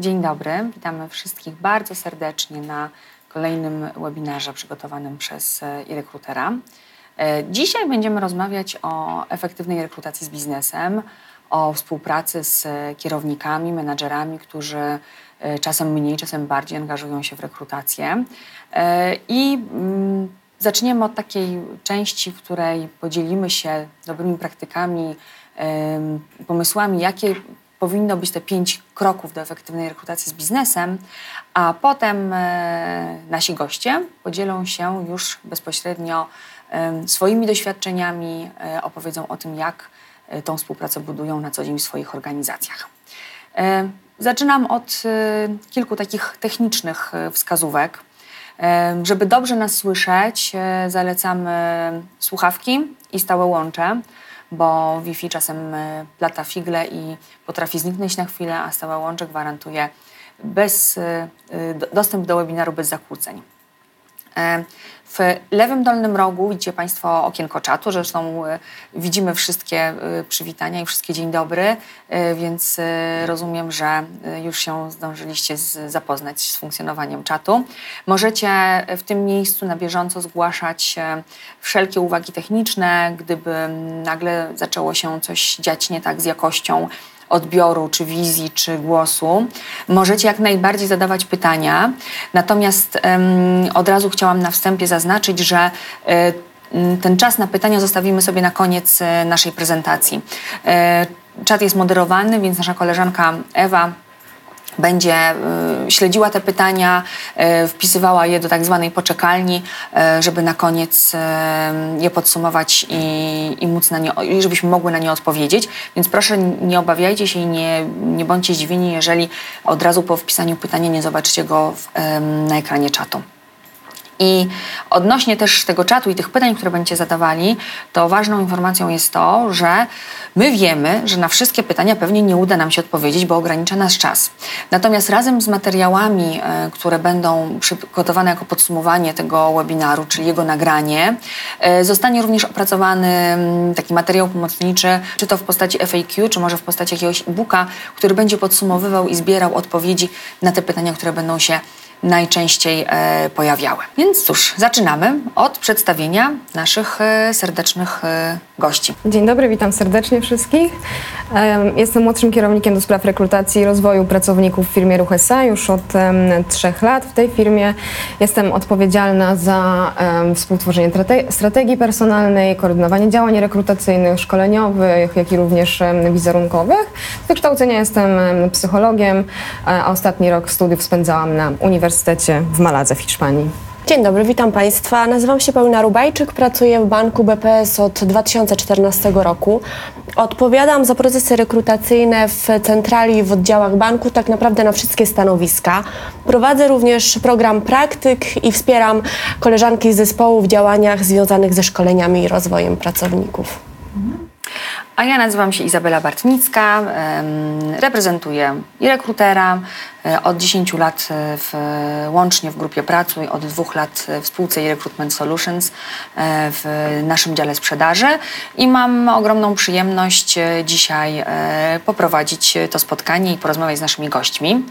Dzień dobry, witamy wszystkich bardzo serdecznie na kolejnym webinarze przygotowanym przez e-rekrutera. E, dzisiaj będziemy rozmawiać o efektywnej rekrutacji z biznesem, o współpracy z kierownikami, menadżerami, którzy e, czasem mniej, czasem bardziej angażują się w rekrutację. E, I mm, zaczniemy od takiej części, w której podzielimy się dobrymi praktykami, pomysłami, jakie powinno być te pięć kroków do efektywnej rekrutacji z biznesem, a potem nasi goście podzielą się już bezpośrednio swoimi doświadczeniami, e, opowiedzą o tym, jak e, tą współpracę budują na co dzień w swoich organizacjach. E, zaczynam od kilku takich technicznych wskazówek. Żeby dobrze nas słyszeć, zalecamy słuchawki i stałe łącze, bo Wi-Fi czasem plata figle i potrafi zniknąć na chwilę, a stałe łącze gwarantuje bez, dostęp do webinaru bez zakłóceń. W lewym dolnym rogu widzicie Państwo okienko czatu, zresztą e, widzimy wszystkie e, przywitania i wszystkie dzień dobry, e, więc rozumiem, że już się zdążyliście zapoznać z funkcjonowaniem czatu. Możecie w tym miejscu na bieżąco zgłaszać wszelkie uwagi techniczne, gdyby nagle zaczęło się coś dziać nie tak z jakością odbioru, czy wizji, czy głosu. Możecie jak najbardziej zadawać pytania. Natomiast um, od razu chciałam na wstępie zaznaczyć, że um, ten czas na pytania zostawimy sobie na koniec um, naszej prezentacji. Czat jest moderowany, więc nasza koleżanka Ewa będzie y, śledziła te pytania, y, wpisywała je do tak zwanej poczekalni, y, żeby na koniec je podsumować i, i móc na nie, żebyśmy mogły na nie odpowiedzieć. Więc proszę nie obawiajcie się i nie, nie bądźcie zdziwieni, jeżeli od razu po wpisaniu pytania nie zobaczycie go w, na ekranie czatu. I odnośnie też tego czatu i tych pytań, które będziecie zadawali, to ważną informacją jest to, że my wiemy, że na wszystkie pytania pewnie nie uda nam się odpowiedzieć, bo ogranicza nas czas. Natomiast razem z materiałami, e, które będą przygotowane jako podsumowanie tego webinaru, czyli jego nagranie, e, zostanie również opracowany mm, taki materiał pomocniczy, czy to w postaci FAQ, czy może w postaci jakiegoś e-booka, który będzie podsumowywał i zbierał odpowiedzi na te pytania, które będą się najczęściej e, pojawiały. Więc cóż, zaczynamy od przedstawienia naszych e, serdecznych e, gości. Dzień dobry, witam serdecznie wszystkich. Jestem młodszym kierownikiem do spraw rekrutacji i rozwoju pracowników w firmie Ruch SA już od trzech lat. W tej firmie jestem odpowiedzialna za współtworzenie strategii personalnej, koordynowanie działań rekrutacyjnych, szkoleniowych, jak i również wizerunkowych. Z wykształcenia jestem psychologiem, a ostatni rok studiów spędzałam na Uniwersytecie w Maladze w Hiszpanii. Dzień dobry, witam Państwa. Nazywam się Paulina Rubajczyk, pracuję w banku BPS od 2014 roku. Odpowiadam za procesy rekrutacyjne w centrali w oddziałach banku, tak naprawdę na wszystkie stanowiska. Prowadzę również program praktyk i wspieram koleżanki z zespołu w działaniach związanych ze szkoleniami i rozwojem pracowników. A ja nazywam się Izabela Bartnicka, reprezentuję i rekrutera, e, od 10 lat e, w, łącznie w grupie Pracuj, od dwóch lat w spółce i Recruitment Solutions e, w naszym dziale sprzedaży. I mam ogromną przyjemność dzisiaj poprowadzić to spotkanie i porozmawiać z naszymi gośćmi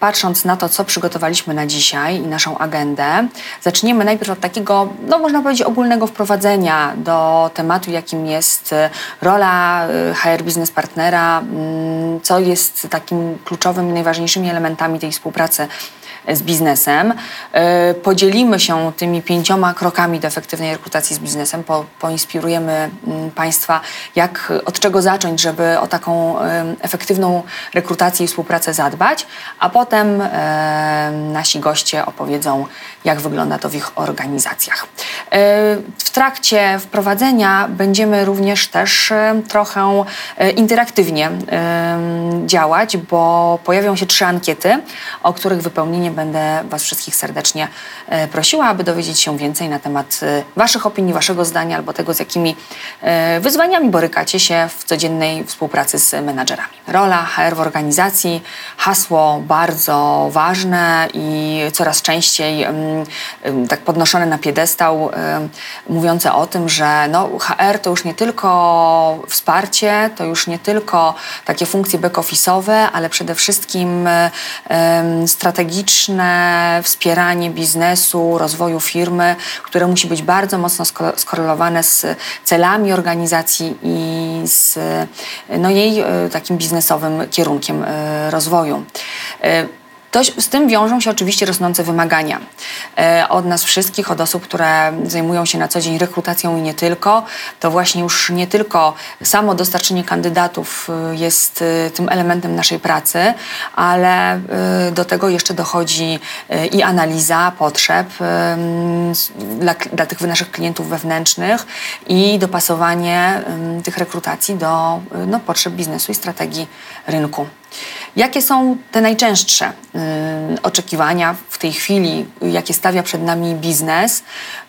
patrząc na to, co przygotowaliśmy na dzisiaj i naszą agendę, zaczniemy najpierw od takiego, no można powiedzieć, ogólnego wprowadzenia do tematu, jakim jest e, rola e, HR Business Partnera, mm, co jest takim kluczowym i najważniejszymi elementami tej współpracy z biznesem. E, podzielimy się tymi pięcioma krokami do efektywnej rekrutacji z biznesem. Po, poinspirujemy mm, Państwa, jak, od czego zacząć, żeby o taką efektywną rekrutację i współpracę zadbać, a potem nasi goście opowiedzą, jak wygląda to w ich organizacjach. E, w trakcie wprowadzenia będziemy również też trochę e, interaktywnie działać, bo pojawią się trzy ankiety, o których wypełnienie będę Was wszystkich serdecznie e, prosiła, aby dowiedzieć się więcej na temat e, Waszych opinii, Waszego zdania albo tego, z jakimi e, wyzwaniami borykacie się w codziennej współpracy z menadżerami. Rola HR w organizacji, hasło bardzo ważne i coraz częściej mm, mm, tak podnoszone na piedestał, mówiące o tym, że no, HR to już nie tylko wsparcie, to już nie tylko takie funkcje back-office'owe, ale przede wszystkim em, strategiczne wspieranie biznesu, rozwoju firmy, które musi być bardzo mocno sko- skorelowane z celami organizacji i z no, jej e, takim biznesowym kierunkiem e, rozwoju. To, z tym wiążą się oczywiście rosnące wymagania e, od nas wszystkich, od osób, które zajmują się na co dzień rekrutacją i nie tylko. To właśnie już nie tylko samo dostarczenie kandydatów e, jest e, tym elementem naszej pracy, ale do tego jeszcze dochodzi i analiza potrzeb dla, dla tych naszych klientów wewnętrznych i dopasowanie tych rekrutacji do no, potrzeb biznesu i strategii rynku. Jakie są te najczęstsze y, oczekiwania w tej chwili, jakie stawia przed nami biznes?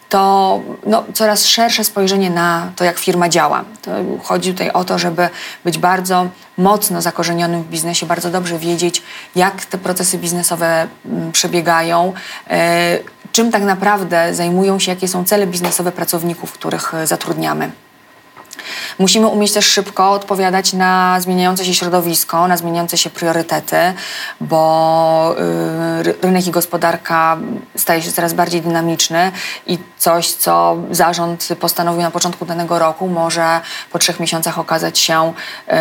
To no, coraz szersze spojrzenie na to, jak firma działa. To chodzi tutaj o to, żeby być bardzo mocno zakorzenionym w biznesie, bardzo dobrze wiedzieć, jak te procesy biznesowe mm, przebiegają, y, czym tak naprawdę zajmują się, jakie są cele biznesowe pracowników, których y, zatrudniamy. Musimy umieć też szybko odpowiadać na zmieniające się środowisko, na zmieniające się priorytety, bo y, ry- rynek i gospodarka staje się coraz bardziej dynamiczny i coś, co zarząd postanowił na początku danego roku, może po trzech miesiącach okazać się y,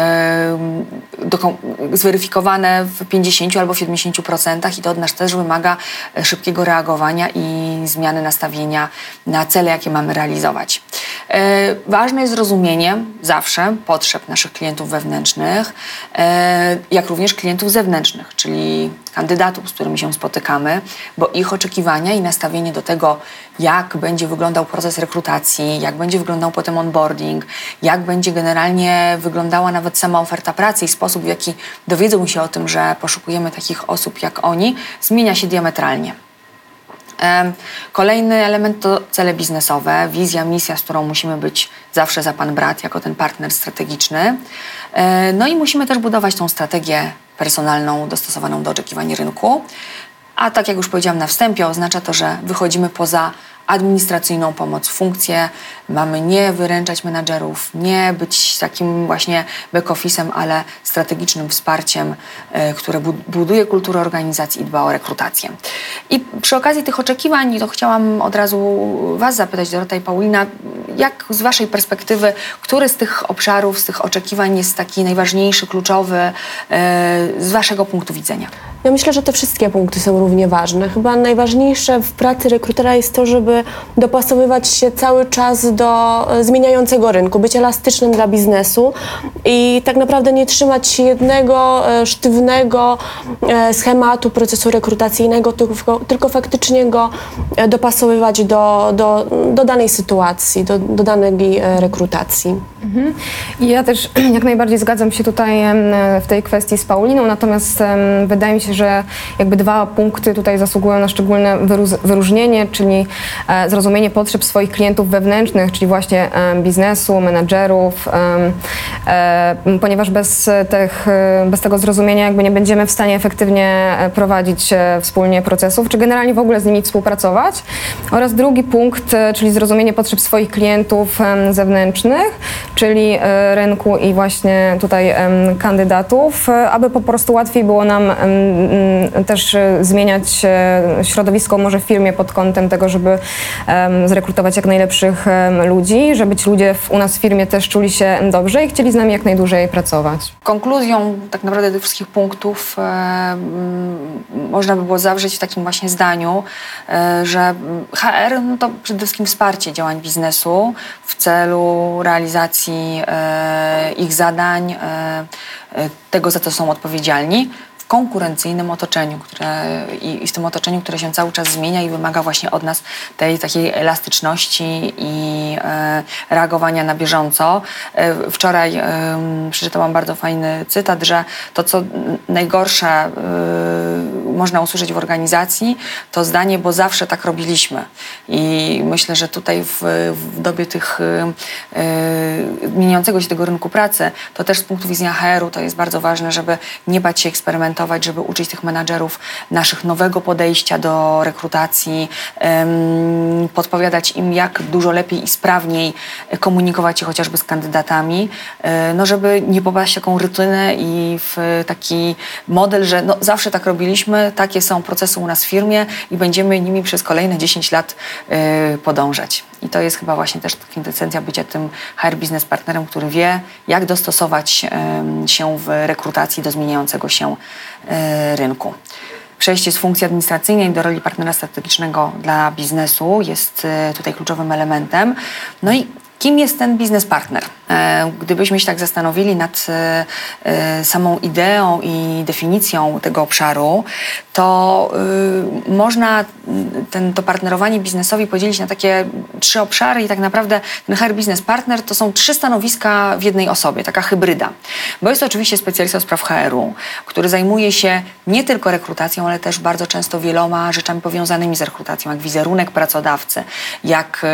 zweryfikowane w 50 albo w 70% i to od nas też wymaga e, szybkiego reagowania i zmiany nastawienia na cele, jakie mamy realizować. E, Ważne jest zrozumienie zawsze potrzeb naszych klientów wewnętrznych, e, jak również klientów zewnętrznych, czyli kandydatów, z którymi się spotykamy, bo ich oczekiwania i nastawienie do tego, jak będzie wyglądał proces rekrutacji, jak będzie wyglądał potem onboarding, jak będzie generalnie wyglądała nawet sama oferta pracy i sposób, w jaki dowiedzą się o tym, że poszukujemy takich osób jak oni, zmienia się diametralnie. Kolejny element to cele biznesowe, wizja, misja, z którą musimy być zawsze za pan brat, jako ten partner strategiczny. E, No i musimy też budować tą strategię personalną dostosowaną do oczekiwań rynku. A tak jak już powiedziałam na wstępie, oznacza to, że wychodzimy poza administracyjną pomoc, funkcję. Mamy nie wyręczać menadżerów, nie być takim właśnie back-office'em, ale strategicznym wsparciem, e, które bu- buduje kulturę organizacji i dba o rekrutację. I przy okazji tych oczekiwań, to chciałam od razu Was zapytać, Dorota i Paulina, jak z Waszej perspektywy, który z tych obszarów, z tych oczekiwań jest taki najważniejszy, kluczowy e, z Waszego punktu widzenia? Ja myślę, że te wszystkie punkty są równie ważne. Chyba najważniejsze w pracy rekrutera jest to, żeby dopasowywać się cały czas do e, zmieniającego rynku, być elastycznym dla biznesu i tak naprawdę nie trzymać się jednego e, sztywnego e, schematu procesu rekrutacyjnego, tylko, tylko faktycznie go dopasowywać do, do, do danej sytuacji, do, do danej rekrutacji. I ja też jak najbardziej zgadzam się tutaj w tej kwestii z Pauliną, natomiast wydaje mi się, że jakby dwa punkty tutaj zasługują na szczególne wyróżnienie, czyli e, zrozumienie potrzeb swoich klientów wewnętrznych, czyli właśnie em, biznesu, menadżerów, e, ponieważ bez, tych, e, bez tego zrozumienia jakby nie będziemy w stanie efektywnie e, prowadzić e, wspólnie procesów, czy generalnie w ogóle z nimi współpracować. Oraz drugi punkt, e, czyli zrozumienie potrzeb swoich klientów zewnętrznych, czyli e, rynku i właśnie tutaj kandydatów, e, aby po prostu łatwiej było nam też e, zmieniać e, środowisko może w firmie pod kątem tego, żeby zrekrutować jak najlepszych ludzi, żeby ci ludzie w, u nas w firmie też czuli się dobrze i chcieli z nami jak najdłużej pracować. Konkluzją tak naprawdę tych wszystkich punktów e, mm, można by było zawrzeć w takim właśnie zdaniu, że mm, HR no to przede wszystkim wsparcie działań biznesu w celu realizacji ich zadań, tego za co są odpowiedzialni konkurencyjnym otoczeniu, które, i, i w tym otoczeniu, które się cały czas zmienia i wymaga właśnie od nas tej takiej elastyczności i e, reagowania na bieżąco. E, wczoraj e, przeczytałam bardzo fajny cytat, że to, co najgorsze e, można usłyszeć w organizacji, to zdanie, bo zawsze tak robiliśmy. I myślę, że tutaj w, w dobie tych y, y, zmieniającego się tego rynku pracy, to też z punktu widzenia HR-u to jest bardzo ważne, żeby nie bać się eksperymentować, żeby uczyć tych menadżerów naszych nowego podejścia do rekrutacji, podpowiadać im, jak dużo lepiej i sprawniej komunikować się chociażby z kandydatami, yy, no żeby nie popaść w taką rytynę i w taki model, że no, zawsze tak robiliśmy, takie są procesy u nas w firmie i będziemy nimi przez kolejne 10 lat yy, podążać. I to jest chyba właśnie też kwintesencja bycia tym HR business partnerem, który wie, jak dostosować się w rekrutacji do zmieniającego się rynku. Przejście z funkcji administracyjnej do roli partnera strategicznego dla biznesu jest yy, tutaj kluczowym elementem. No i Kim jest ten biznes partner? E, gdybyśmy się tak zastanowili nad e, e, samą ideą i definicją tego obszaru, to można ten, to partnerowanie biznesowi podzielić na takie trzy obszary i tak naprawdę ten HR Business Partner to są trzy stanowiska w jednej osobie, taka hybryda. Bo jest to oczywiście specjalista spraw HR-u, który zajmuje się nie tylko rekrutacją, ale też bardzo często wieloma rzeczami powiązanymi z rekrutacją, jak wizerunek pracodawcy, jak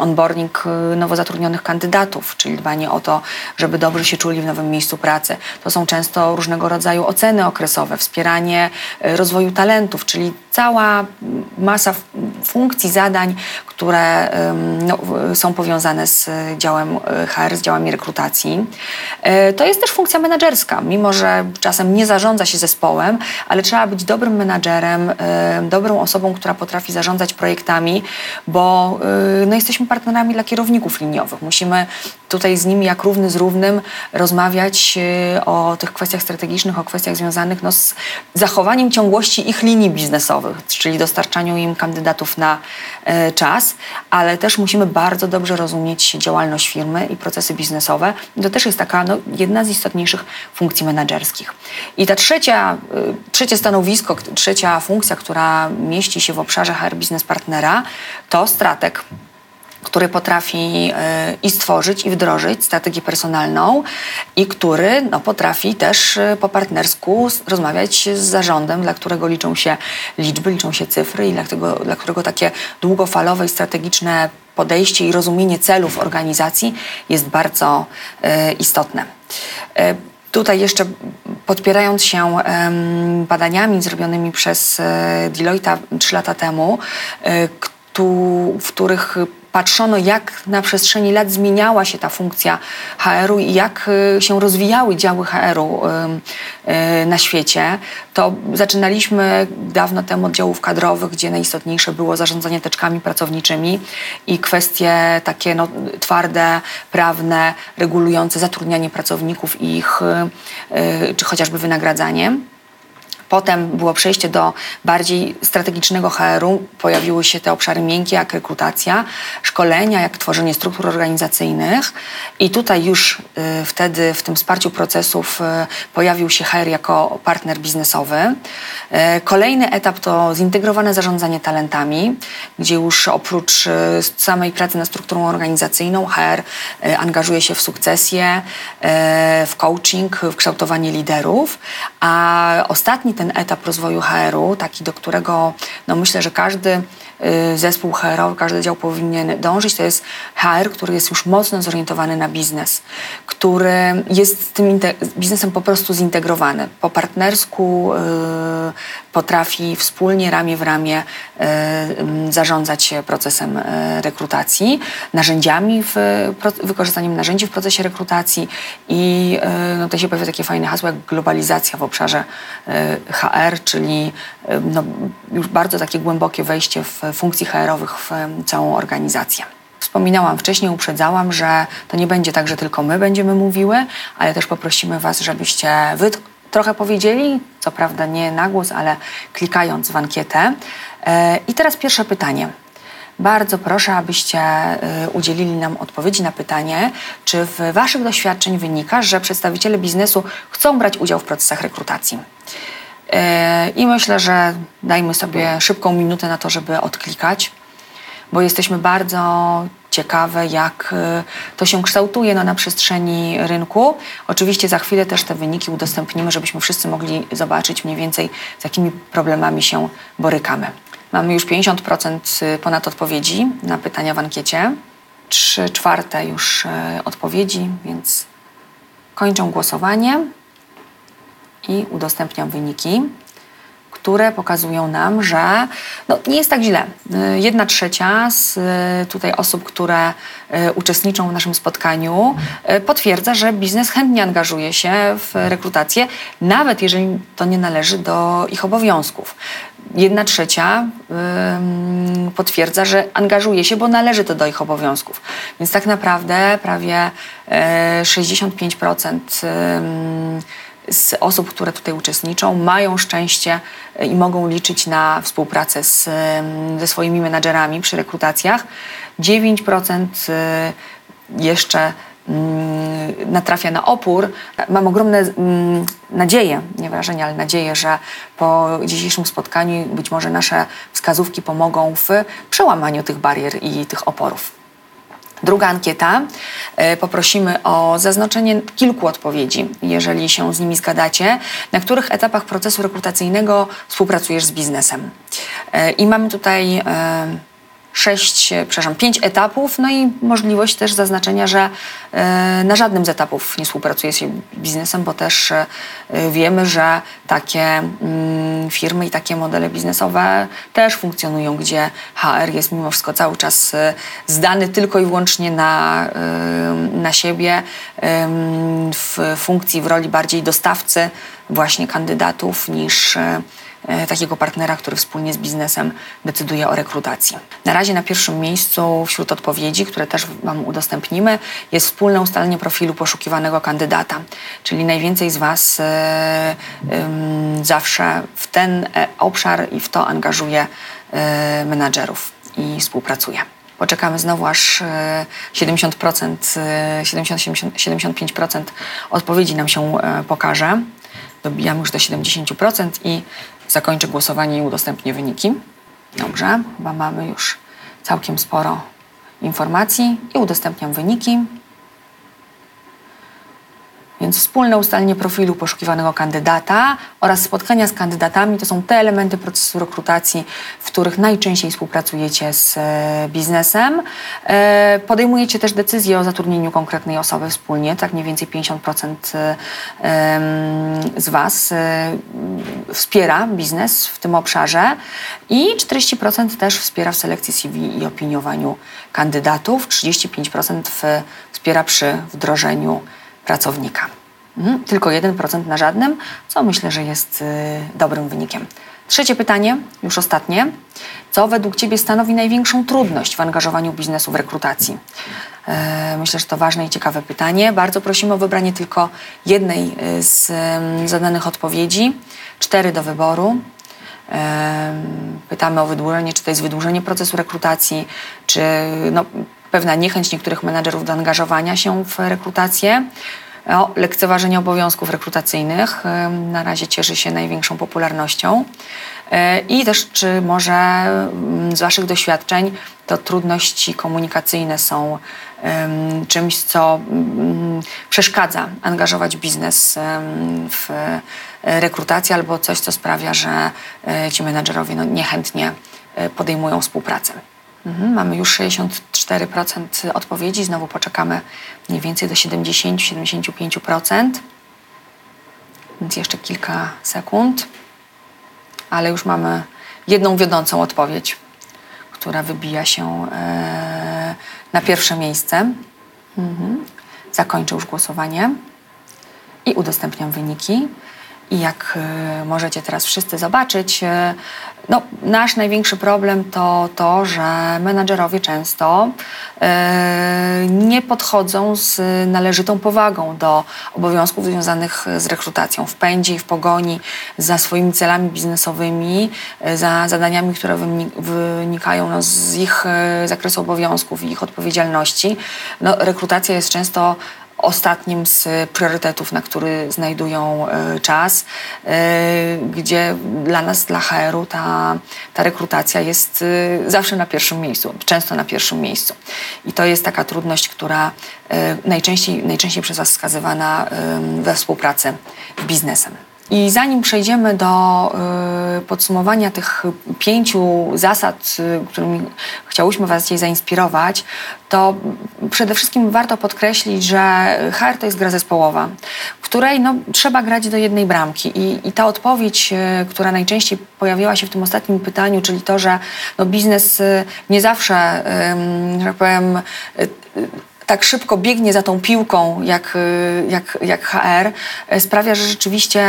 onboarding nowo zatrudnionych kandydatów, czyli dbanie o to, żeby dobrze się czuli w nowym miejscu pracy. To są często różnego rodzaju oceny okresowe, wspieranie e, rozwoju talentów, czyli cała masa funkcji, zadań, które no, są powiązane z działem e, HR, z działami rekrutacji. E, to jest też funkcja menedżerska, mimo że czasem nie zarządza się zespołem, ale trzeba być dobrym menadżerem, dobrą osobą, która potrafi zarządzać projektami, bo no, jesteśmy partnerami dla kierowników liniowych. Musimy tutaj z nimi jak równy z równym rozmawiać e, o tych kwestiach strategicznych, o kwestiach związanych no, z zachowaniem ciągłości ich linii biznesowych, czyli dostarczaniu im kandydatów na e, czas, ale też musimy bardzo dobrze rozumieć działalność firmy i procesy biznesowe. To też jest taka no, jedna z istotniejszych funkcji menedżerskich. I ta trzecia, e, trzecie stanowisko, trzecia funkcja, która mieści się w obszarze HR Business Partnera, to strateg który potrafi e, i stworzyć, i wdrożyć strategię personalną i który no, potrafi też e, po partnersku rozmawiać z zarządem, dla którego liczą się liczby, liczą się cyfry i dla, tego, dla którego takie długofalowe i strategiczne podejście i rozumienie celów organizacji jest bardzo e, istotne. Tutaj jeszcze podpierając się badaniami zrobionymi przez Deloitte trzy lata temu, w których patrzono, jak na przestrzeni lat zmieniała się ta funkcja HR-u i jak y, się rozwijały działy HR-u y, y, na świecie, to zaczynaliśmy dawno temu od działów kadrowych, gdzie najistotniejsze było zarządzanie teczkami pracowniczymi i kwestie takie no, twarde, prawne, regulujące zatrudnianie pracowników i ich, czy chociażby wynagradzanie. Potem było przejście do bardziej strategicznego HR-u. Pojawiły się te obszary miękkie, jak rekrutacja, szkolenia, jak tworzenie struktur organizacyjnych. I tutaj już y, wtedy w tym wsparciu procesów y, pojawił się HR jako partner biznesowy. Y, kolejny etap to zintegrowane zarządzanie talentami, gdzie już oprócz samej pracy nad strukturą organizacyjną HR angażuje się w sukcesję, w coaching, w kształtowanie liderów. A ostatni ten ten etap rozwoju HR-u, taki do którego no myślę, że każdy y, zespół HR-owy, każdy dział powinien dążyć, to jest HR, który jest już mocno zorientowany na biznes, który jest z tym biznesem po prostu zintegrowany. Po partnersku y, potrafi wspólnie, ramię w ramię y, zarządzać procesem rekrutacji, narzędziami, w, wykorzystaniem narzędzi w procesie rekrutacji i no, tutaj się pojawia takie fajne hasło jak globalizacja w obszarze HR, czyli no, już bardzo takie głębokie wejście w funkcji HR-owych w całą organizację. Wspominałam wcześniej, uprzedzałam, że to nie będzie tak, że tylko my będziemy mówiły, ale też poprosimy Was, żebyście Wy trochę powiedzieli, co prawda nie na głos, ale klikając w ankietę. E, I teraz pierwsze pytanie. Bardzo proszę, abyście y, udzielili nam odpowiedzi na pytanie, czy w Waszych doświadczeń wynika, że przedstawiciele biznesu chcą brać udział w procesach rekrutacji. E, I myślę, że dajmy sobie szybką minutę na to, żeby odklikać, bo jesteśmy bardzo ciekawe, jak to się kształtuje no, na przestrzeni rynku. Oczywiście za chwilę też te wyniki udostępnimy, żebyśmy wszyscy mogli zobaczyć mniej więcej, z jakimi problemami się borykamy. Mamy już 50% ponad odpowiedzi na pytania w ankiecie, 3 czwarte już odpowiedzi, więc kończę głosowanie i udostępniam wyniki które pokazują nam, że no, nie jest tak źle. Y, jedna trzecia z y, tutaj osób, które y, uczestniczą w naszym spotkaniu, potwierdza, że biznes chętnie angażuje się w rekrutację, nawet jeżeli to nie należy do ich obowiązków. Jedna trzecia potwierdza, że angażuje się, bo należy to do ich obowiązków. Więc tak naprawdę prawie 65% z osób, które tutaj uczestniczą, mają szczęście e, i mogą liczyć na współpracę z, ze swoimi menadżerami przy rekrutacjach. 9% e, jeszcze mm, natrafia na opór. Mam ogromne mm, nadzieje, nie wrażenie, ale nadzieję, że po dzisiejszym spotkaniu być może nasze wskazówki pomogą w przełamaniu tych barier i tych oporów. Druga ankieta. E, poprosimy o zaznaczenie kilku odpowiedzi, jeżeli się z nimi zgadacie, na których etapach procesu rekrutacyjnego współpracujesz z biznesem. E, I mamy tutaj e, sześć, przepraszam, pięć etapów, no i możliwość też zaznaczenia, że e, na żadnym z etapów nie współpracuje się biznesem, bo też e, wiemy, że takie mm, firmy i takie modele biznesowe też funkcjonują, gdzie HR jest mimo wszystko cały czas e, zdany tylko i wyłącznie na, na siebie w funkcji, w roli bardziej dostawcy właśnie kandydatów niż E, takiego partnera, który wspólnie z biznesem decyduje o rekrutacji. Na razie na pierwszym miejscu wśród odpowiedzi, które też Wam udostępnimy, jest wspólne ustalenie profilu poszukiwanego kandydata, czyli najwięcej z Was e, zawsze w ten e, obszar i w to angażuje menadżerów i współpracuje. Poczekamy znowu aż 70%, 70-75% odpowiedzi nam się pokaże. Dobijamy już do 70% i zakończę głosowanie i udostępnię wyniki. Dobrze, chyba mamy już całkiem sporo informacji i udostępniam wyniki. Więc wspólne ustalenie profilu poszukiwanego kandydata oraz spotkania z kandydatami to są te elementy procesu rekrutacji, w których najczęściej współpracujecie z e, biznesem. E, podejmujecie też decyzję o zatrudnieniu konkretnej osoby wspólnie, tak mniej więcej 50% e, z Was wspiera biznes w tym obszarze i 40% też wspiera w selekcji CV i opiniowaniu kandydatów, 35% wspiera przy wdrożeniu pracownika. Mhm, tylko 1% na żadnym, co myślę, że jest y, dobrym wynikiem. Trzecie pytanie, już ostatnie. Co według Ciebie stanowi największą trudność w angażowaniu biznesu w rekrutacji? E, myślę, że to ważne i ciekawe pytanie. Bardzo prosimy o wybranie tylko jednej y, z zadanych odpowiedzi. Cztery do wyboru. E, pytamy o wydłużenie, czy to jest wydłużenie procesu rekrutacji, czy no, pewna niechęć niektórych menedżerów do angażowania się w rekrutację o lekceważenie obowiązków rekrutacyjnych na razie cieszy się największą popularnością. E, I też, czy może mm, z Waszych doświadczeń to trudności komunikacyjne są czymś, co mm, przeszkadza angażować biznes w rekrutację, albo coś, co sprawia, że e, ci menedżerowie no, niechętnie e, podejmują współpracę. Mhm, mamy już 64% odpowiedzi, znowu poczekamy mniej więcej do 70-75%. Więc jeszcze kilka sekund, ale już mamy jedną wiodącą odpowiedź, która wybija się e, na pierwsze miejsce. Mhm. Zakończę już głosowanie i udostępniam wyniki. I jak e, możecie teraz wszyscy zobaczyć, e, no, nasz największy problem to to, że menadżerowie często e, nie podchodzą z należytą powagą do obowiązków związanych z rekrutacją w pędzie i w pogoni za swoimi celami biznesowymi, za zadaniami, które wynikają no, z ich zakresu obowiązków i ich odpowiedzialności. No, rekrutacja jest często ostatnim z priorytetów, na który znajdują e, czas, e, gdzie dla nas, dla HR-u ta, ta rekrutacja jest e, zawsze na pierwszym miejscu, często na pierwszym miejscu. I to jest taka trudność, która najczęściej, najczęściej przez Was wskazywana we współpracy z biznesem. I zanim przejdziemy do y, podsumowania tych pięciu zasad, y, którymi chciałyśmy Was dzisiaj zainspirować, to przede wszystkim warto podkreślić, że HR to jest gra zespołowa, której no, trzeba grać do jednej bramki. I, i ta odpowiedź, y, która najczęściej pojawiła się w tym ostatnim pytaniu, czyli to, że no, biznes nie zawsze, że tak powiem, tak szybko biegnie za tą piłką jak, y, jak, jak HR, y, sprawia, że rzeczywiście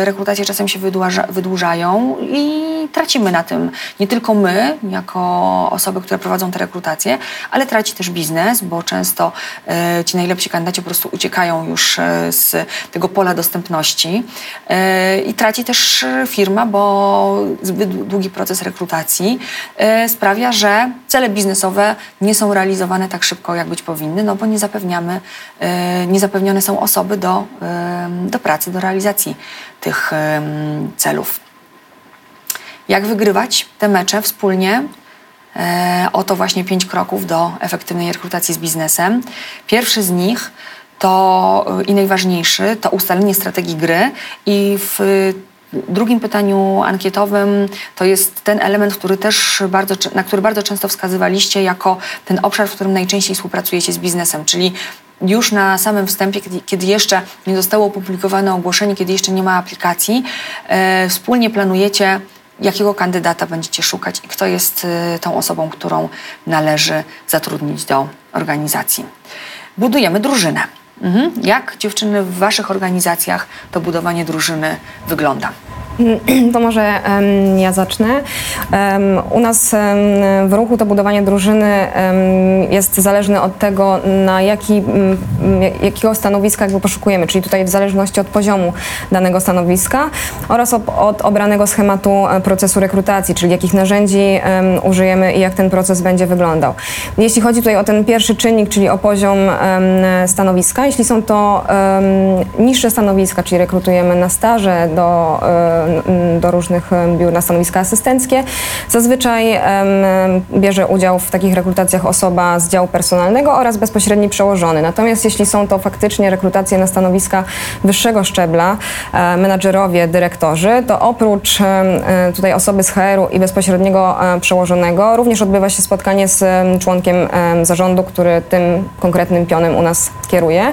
y, rekrutacje czasem się wydłuża, wydłużają i tracimy na tym. Nie tylko my, jako osoby, które prowadzą te rekrutacje, ale traci też biznes, bo często ci najlepsi kandydaci po prostu uciekają już z tego pola dostępności i traci też firma, bo zbyt długi proces rekrutacji sprawia, że cele biznesowe nie są realizowane tak szybko, jak być powinny powinny, no bo nie zapewniamy, e, nie zapewnione są osoby do, e, do pracy, do realizacji tych e, celów. Jak wygrywać te mecze wspólnie? Oto właśnie pięć kroków do efektywnej rekrutacji z biznesem. Pierwszy z nich to i najważniejszy to ustalenie strategii gry i w drugim pytaniu ankietowym to jest ten element, który też bardzo, na który bardzo często wskazywaliście jako ten obszar, w którym najczęściej współpracujecie z biznesem, czyli już na samym wstępie, kiedy, jeszcze nie zostało opublikowane ogłoszenie, kiedy jeszcze nie ma aplikacji, e, wspólnie planujecie, jakiego kandydata będziecie szukać i kto jest e, tą osobą, którą należy zatrudnić do organizacji. Budujemy drużynę. Mhm. Jak dziewczyny w Waszych organizacjach to budowanie drużyny wygląda? To może um, ja zacznę. Um, u nas um, w ruchu to budowanie drużyny jest zależne od tego, na jaki, jakiego stanowiska jakby poszukujemy, czyli tutaj w zależności od poziomu danego stanowiska oraz od obranego schematu e, procesu rekrutacji, czyli jakich narzędzi użyjemy i jak ten proces będzie wyglądał. Jeśli chodzi tutaj o ten pierwszy czynnik, czyli o poziom stanowiska, jeśli są to niższe stanowiska, czyli rekrutujemy na staże do do różnych biur na stanowiska asystenckie. Zazwyczaj bierze udział w takich rekrutacjach osoba z działu personalnego oraz bezpośredni przełożony. Natomiast jeśli są to faktycznie rekrutacje na stanowiska wyższego szczebla, menadżerowie, dyrektorzy, to oprócz e, tutaj osoby z HR-u i bezpośredniego e, przełożonego również odbywa się spotkanie z członkiem zarządu, który tym konkretnym pionem u nas kieruje.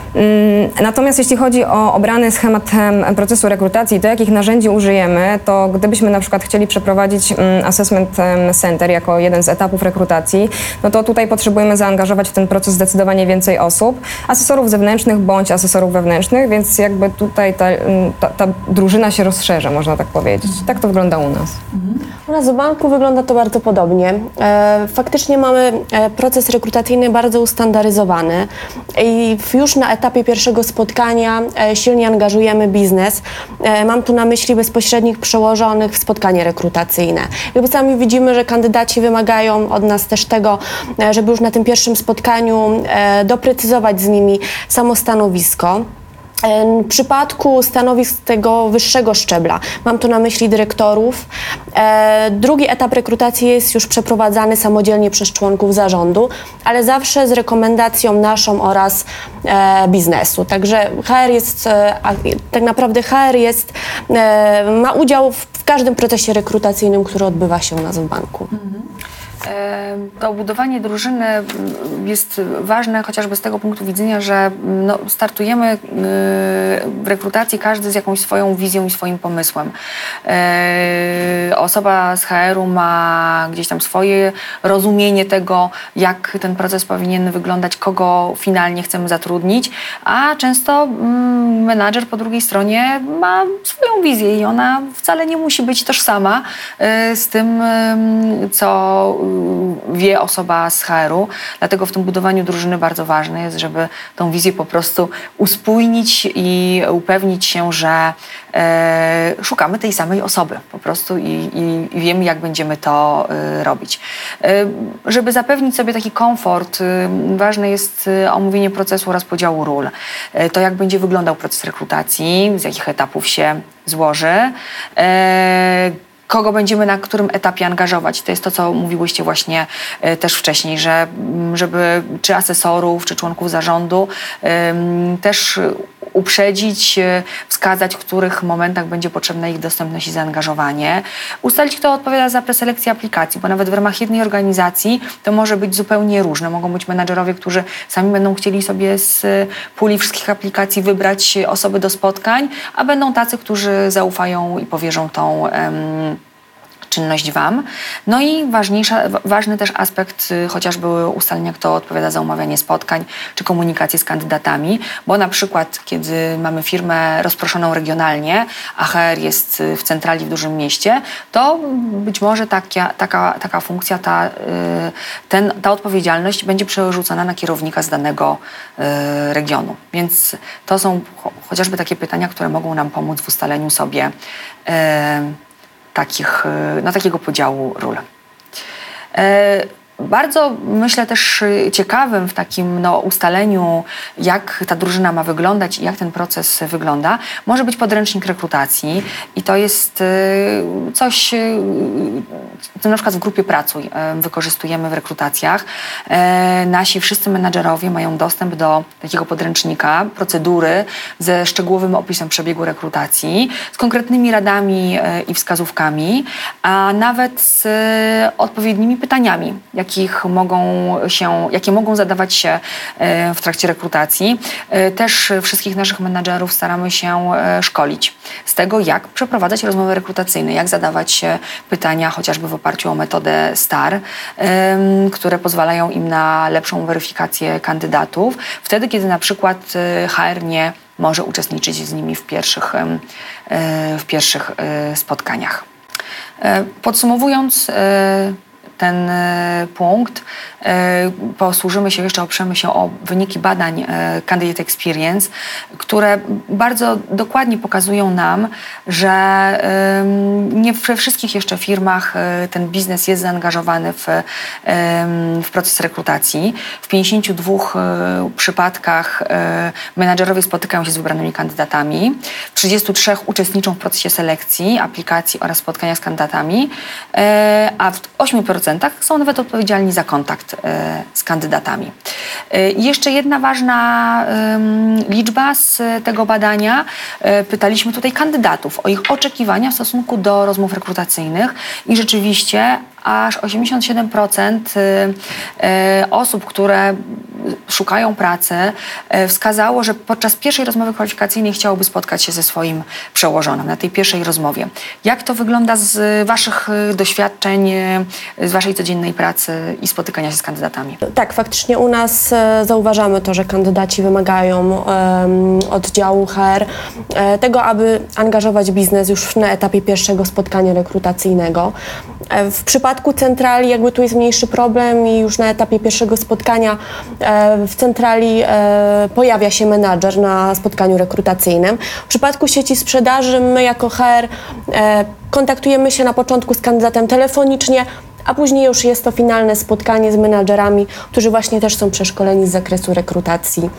natomiast jeśli chodzi o obrany schemat procesu rekrutacji, to jakich narzędzi użyjemy, to gdybyśmy na przykład chcieli przeprowadzić mm, assessment center jako jeden z etapów rekrutacji, no to tutaj potrzebujemy zaangażować w ten proces zdecydowanie więcej osób, asesorów zewnętrznych bądź asesorów wewnętrznych, więc jakby tutaj ta, ta, ta drużyna się rozszerza, można tak powiedzieć. Tak to wygląda u nas. U nas w banku wygląda to bardzo podobnie. E, faktycznie mamy e, proces rekrutacyjny bardzo ustandaryzowany i już na etapie etapie pierwszego spotkania e, silnie angażujemy biznes. E, mam tu na myśli bezpośrednich przełożonych w spotkanie rekrutacyjne. Jakby sami widzimy, że kandydaci wymagają od nas też tego, e, żeby już na tym pierwszym spotkaniu doprecyzować z nimi samo stanowisko. W przypadku stanowisk tego wyższego szczebla, mam tu na myśli dyrektorów, e, drugi etap rekrutacji jest już przeprowadzany samodzielnie przez członków zarządu, ale zawsze z rekomendacją naszą oraz e, biznesu. Także HR jest, e, tak naprawdę HR jest, ma udział w każdym procesie rekrutacyjnym, który odbywa się u nas w banku. Mhm. To budowanie drużyny mm, jest ważne chociażby z tego punktu widzenia, że mm, no, startujemy y, w rekrutacji każdy z jakąś swoją wizją i swoim pomysłem. E, osoba z HR-u ma gdzieś tam swoje rozumienie tego, jak ten proces powinien wyglądać, kogo finalnie chcemy zatrudnić, a często mm, menadżer po drugiej stronie ma swoją wizję i ona wcale nie musi być tożsama y, z tym, co wie osoba z HR-u. Dlatego w tym budowaniu drużyny bardzo ważne jest, żeby tą wizję po prostu uspójnić i upewnić się, że e, szukamy tej samej osoby po prostu i, i, i wiemy, jak będziemy to e, robić. E, żeby zapewnić sobie taki komfort, ważne jest omówienie procesu oraz podziału ról. To, jak będzie wyglądał proces rekrutacji, z jakich etapów się złoży. Kogo będziemy na którym etapie angażować. To jest to, co mówiłyście właśnie e, też wcześniej, że mm, żeby czy asesorów, czy członków zarządu też uprzedzić, e, wskazać, w których momentach będzie potrzebna ich dostępność i zaangażowanie. Ustalić, kto odpowiada za preselekcję aplikacji, bo nawet w ramach jednej organizacji to może być zupełnie różne. Mogą być menadżerowie, którzy sami będą chcieli sobie z e, puli wszystkich aplikacji wybrać osoby do spotkań, a będą tacy, którzy zaufają i powierzą tą czynność Wam. No i ważniejsza, wa- ważny też aspekt y, chociażby ustalenia, kto odpowiada za umawianie spotkań czy komunikację z kandydatami, bo na przykład, kiedy mamy firmę rozproszoną regionalnie, a HR jest y, w centrali w dużym mieście, to być może taka, taka, taka funkcja, ta, y, ten, ta odpowiedzialność będzie przerzucona na kierownika z danego regionu. Więc to są cho- chociażby takie pytania, które mogą nam pomóc w ustaleniu sobie takich, e, no, takiego podziału ról. Bardzo myślę też y, ciekawym w takim no, ustaleniu, jak ta drużyna ma wyglądać i jak ten proces wygląda, może być podręcznik rekrutacji i to jest y, coś, y, co na przykład w grupie Pracuj wykorzystujemy w rekrutacjach. E, Nasi wszyscy menadżerowie mają dostęp do takiego podręcznika, procedury ze szczegółowym opisem przebiegu rekrutacji, z konkretnymi radami e, i wskazówkami, a nawet z e, odpowiednimi pytaniami, jakich mogą się, jakie mogą zadawać się e, w trakcie rekrutacji. E, Też wszystkich naszych menadżerów staramy się e, szkolić z tego, jak przeprowadzać rozmowy rekrutacyjne, jak zadawać pytania chociażby w oparciu o metodę STAR, które pozwalają im na lepszą weryfikację kandydatów. Wtedy, kiedy na przykład HR nie może uczestniczyć z nimi w pierwszych, w pierwszych spotkaniach. Podsumowując ten e, punkt, e, posłużymy się jeszcze, oprzemy się o wyniki badań e, Candidate Experience, które bardzo dokładnie pokazują nam, że nie we wszystkich jeszcze firmach ten biznes jest zaangażowany w, w proces rekrutacji. W 52 e, przypadkach menadżerowie spotykają się z wybranymi kandydatami. W 33 uczestniczą w procesie selekcji, aplikacji oraz spotkania z kandydatami, a w 8% są nawet odpowiedzialni za kontakt e, z kandydatami. E, Jeszcze jedna ważna liczba z tego badania. E, Pytaliśmy tutaj kandydatów o ich oczekiwania w stosunku do rozmów rekrutacyjnych i rzeczywiście aż 87% y, y, osób, które szukają pracy, y, wskazało, że podczas pierwszej rozmowy kwalifikacyjnej chciałoby spotkać się ze swoim przełożonym na tej pierwszej rozmowie. Jak to wygląda z Waszych doświadczeń, z Waszej codziennej pracy i spotykania się z kandydatami? Tak, faktycznie u nas e, zauważamy to, że kandydaci wymagają em, oddziału HR e, tego, aby angażować biznes już na etapie pierwszego spotkania rekrutacyjnego. E, w przypadku centrali jakby tu jest mniejszy problem i już na etapie pierwszego spotkania e, w centrali e, pojawia się menadżer na spotkaniu rekrutacyjnym. W przypadku sieci sprzedaży my jako HR e, kontaktujemy się na początku z kandydatem telefonicznie, a później już jest to finalne spotkanie z menadżerami, którzy właśnie też są przeszkoleni z zakresu rekrutacji.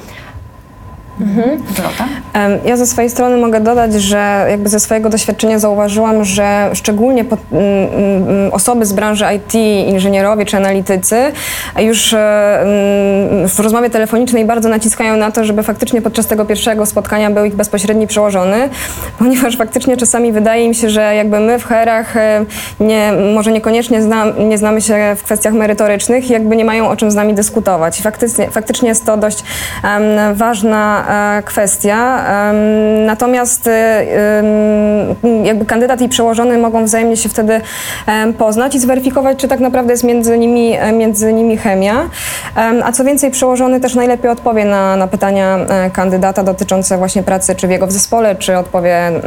Em, Ja ze swojej strony mogę dodać, że jakby ze swojego doświadczenia zauważyłam, że szczególnie pod, mm, mm, osoby z branży IT, inżynierowie czy analitycy już e, mm, w rozmowie telefonicznej bardzo naciskają na to, żeby faktycznie podczas tego pierwszego spotkania był ich bezpośredni przełożony, ponieważ faktycznie czasami wydaje mi się, że jakby my w HR-ach e, nie, może niekoniecznie nie znamy się w kwestiach merytorycznych jakby nie mają o czym z nami dyskutować. Faktycznie, faktycznie jest to dość em, ważna e, kwestia. Em, Natomiast e, jakby kandydat i przełożony mogą wzajemnie się wtedy poznać i zweryfikować, czy tak naprawdę jest między nimi, e, między nimi chemia. Em, A co więcej, przełożony też najlepiej odpowie na, na pytania e, kandydata dotyczące właśnie pracy, czy w jego w zespole, czy odpowie mm,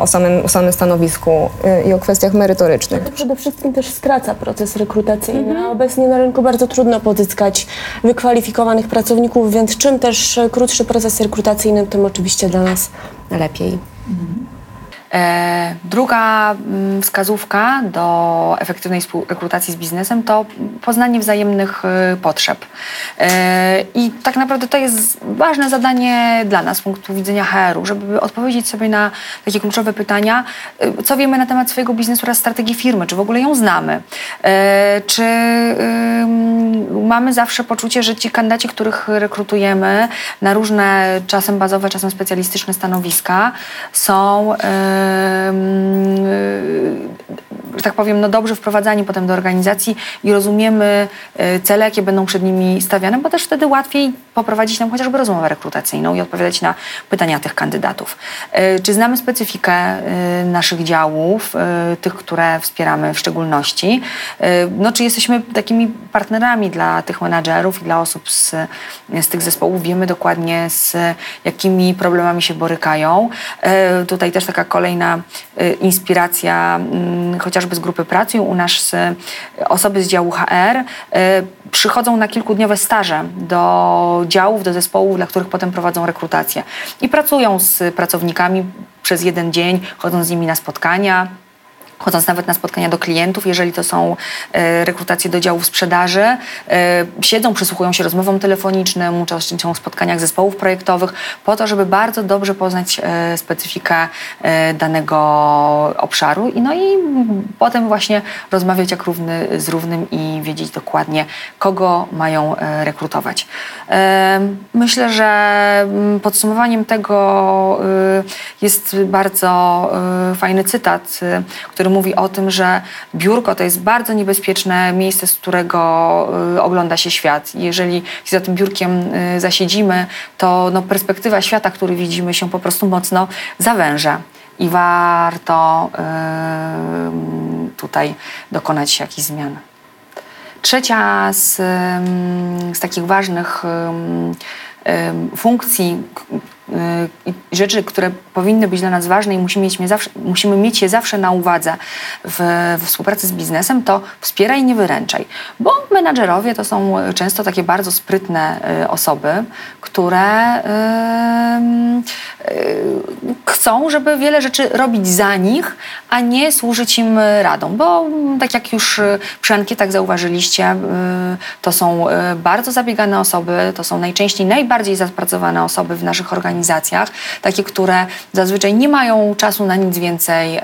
o, samym, o samym stanowisku e, i o kwestiach merytorycznych. To przede wszystkim też skraca proces rekrutacyjny. A Obecnie na rynku bardzo trudno pozyskać wykwalifikowanych pracowników, więc czym też e, krótszy proces rekrutacyjny, tym oczywiście dla nas lepiej. E, Druga mm, wskazówka do efektywnej współrekrutacji z biznesem to poznanie wzajemnych e, potrzeb. E, I tak naprawdę to jest ważne zadanie dla nas z punktu widzenia HR-u, żeby odpowiedzieć sobie na takie kluczowe pytania, e, co wiemy na temat swojego biznesu oraz strategii firmy, czy w ogóle ją znamy, E, czy mamy zawsze poczucie, że ci kandydaci, których rekrutujemy na różne czasem bazowe, czasem specjalistyczne stanowiska są y, że tak powiem, no dobrze wprowadzani potem do organizacji i rozumiemy y, cele, jakie będą przed nimi stawiane, bo też wtedy łatwiej poprowadzić nam chociażby rozmowę rekrutacyjną i odpowiadać na pytania tych kandydatów. Y, Czy znamy specyfikę naszych działów, tych, które wspieramy w szczególności? No, czy jesteśmy takimi partnerami dla tych menadżerów i dla osób z, z tych zespołów? Wiemy dokładnie, z jakimi problemami się borykają. Tutaj też taka kolejna y, inspiracja, mm, chociażby z grupy pracy. U nas y, osoby z działu HR y, przychodzą na kilkudniowe staże do działów, do zespołów, dla których potem prowadzą rekrutację. I pracują z pracownikami przez jeden dzień, chodzą z nimi na spotkania, chodząc nawet na spotkania do klientów, jeżeli to są e, rekrutacje do działów sprzedaży, e, siedzą, przysłuchują się rozmowom telefonicznym, uczestniczą w spotkaniach zespołów projektowych, po to, żeby bardzo dobrze poznać e, specyfikę danego obszaru i no i potem właśnie rozmawiać jak równy z równym i wiedzieć dokładnie, kogo mają rekrutować. Myślę, że mm, podsumowaniem tego jest bardzo fajny cytat, y, który mówi o tym, że biurko to jest bardzo niebezpieczne miejsce, z którego y, ogląda się świat. Jeżeli za tym biurkiem y, zasiedzimy, to no, perspektywa świata, który widzimy, się po prostu mocno zawęża. I warto y, tutaj dokonać jakichś zmian. Trzecia z, z takich ważnych funkcji rzeczy, które powinny być dla nas ważne i musimy mieć, zawsze, musimy mieć je zawsze na uwadze w, we współpracy z biznesem, to wspieraj nie wyręczaj. Bo menadżerowie to są często takie bardzo sprytne y, osoby, które y, chcą, żeby wiele rzeczy robić za nich, a nie służyć im radą. Bo mm, tak jak już y, przy ankietach zauważyliście, y, to są y, bardzo zabiegane osoby, to są najczęściej najbardziej zapracowane osoby w naszych organizacjach, takie, które zazwyczaj nie mają czasu na nic więcej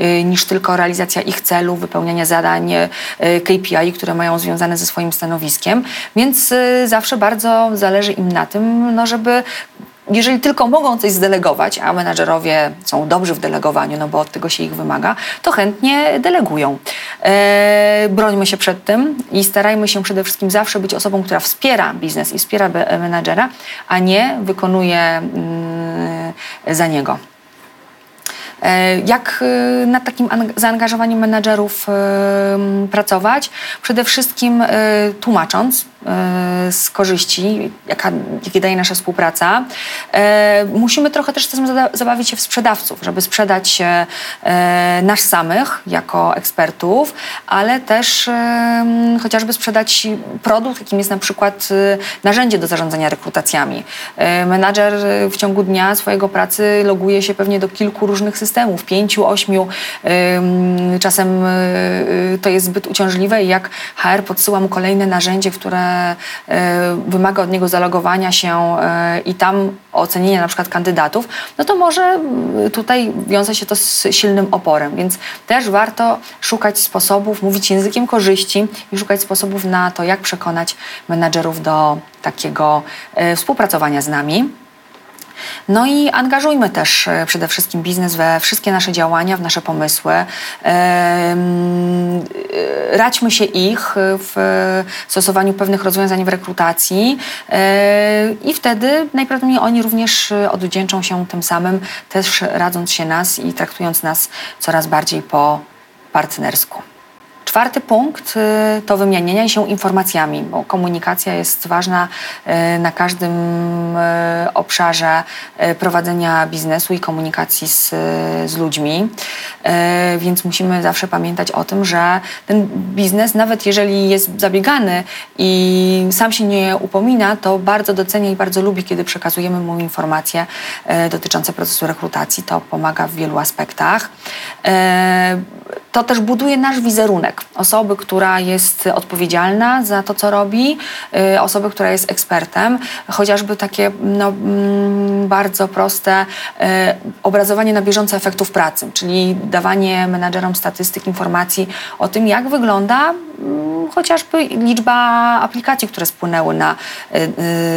y, niż tylko realizacja ich celów, wypełniania zadań, y, KPI, które mają związane ze swoim stanowiskiem, więc y, zawsze bardzo zależy im na tym, no, żeby jeżeli tylko mogą coś zdelegować, a menadżerowie są dobrzy w delegowaniu, no bo od tego się ich wymaga, to chętnie delegują. E, brońmy się przed tym i starajmy się przede wszystkim zawsze być osobą, która wspiera biznes i wspiera menadżera, a nie wykonuje mm, za niego. E, Jak e, nad takim ang- zaangażowaniem menedżerów e, pracować? Przede wszystkim tłumacząc z korzyści, jaka, jakie daje nasza współpraca. Musimy trochę też czasem zabawić się w sprzedawców, żeby sprzedać nas samych jako ekspertów, ale też chociażby sprzedać produkt, jakim jest na przykład narzędzie do zarządzania rekrutacjami. Menadżer w ciągu dnia swojego pracy loguje się pewnie do kilku różnych systemów, pięciu, ośmiu. Czasem y, y, to jest zbyt uciążliwe i jak HR podsyła mu kolejne narzędzie, które y, wymaga od niego zalogowania się i tam ocenienia na przykład kandydatów, no to może tutaj wiąże się to z silnym oporem, więc też warto szukać sposobów, mówić językiem korzyści i szukać sposobów na to, jak przekonać menadżerów do takiego współpracowania z nami. No i angażujmy też e, przede wszystkim biznes we wszystkie nasze działania, w nasze pomysły. E, Radźmy się ich w stosowaniu pewnych rozwiązań w rekrutacji e, i wtedy najprawdopodobniej oni również odwdzięczą się tym samym, też radząc się nas i traktując nas coraz bardziej po partnersku. Czwarty punkt y, to wymienianie się informacjami, bo komunikacja jest ważna y, na każdym y, obszarze prowadzenia biznesu i komunikacji z, z ludźmi. Więc musimy zawsze pamiętać o tym, że ten biznes, nawet jeżeli jest zabiegany i sam się nie upomina, to bardzo docenia i bardzo lubi, kiedy przekazujemy mu informacje dotyczące procesu rekrutacji. To pomaga w wielu aspektach. To też buduje nasz wizerunek osoby, która jest odpowiedzialna za to, co robi, y, osoby, która jest ekspertem. Chociażby takie no, mm, bardzo proste y, obrazowanie na bieżąco efektów pracy, czyli dawanie menadżerom statystyk, informacji o tym, jak wygląda chociażby liczba aplikacji, które spłynęły na y,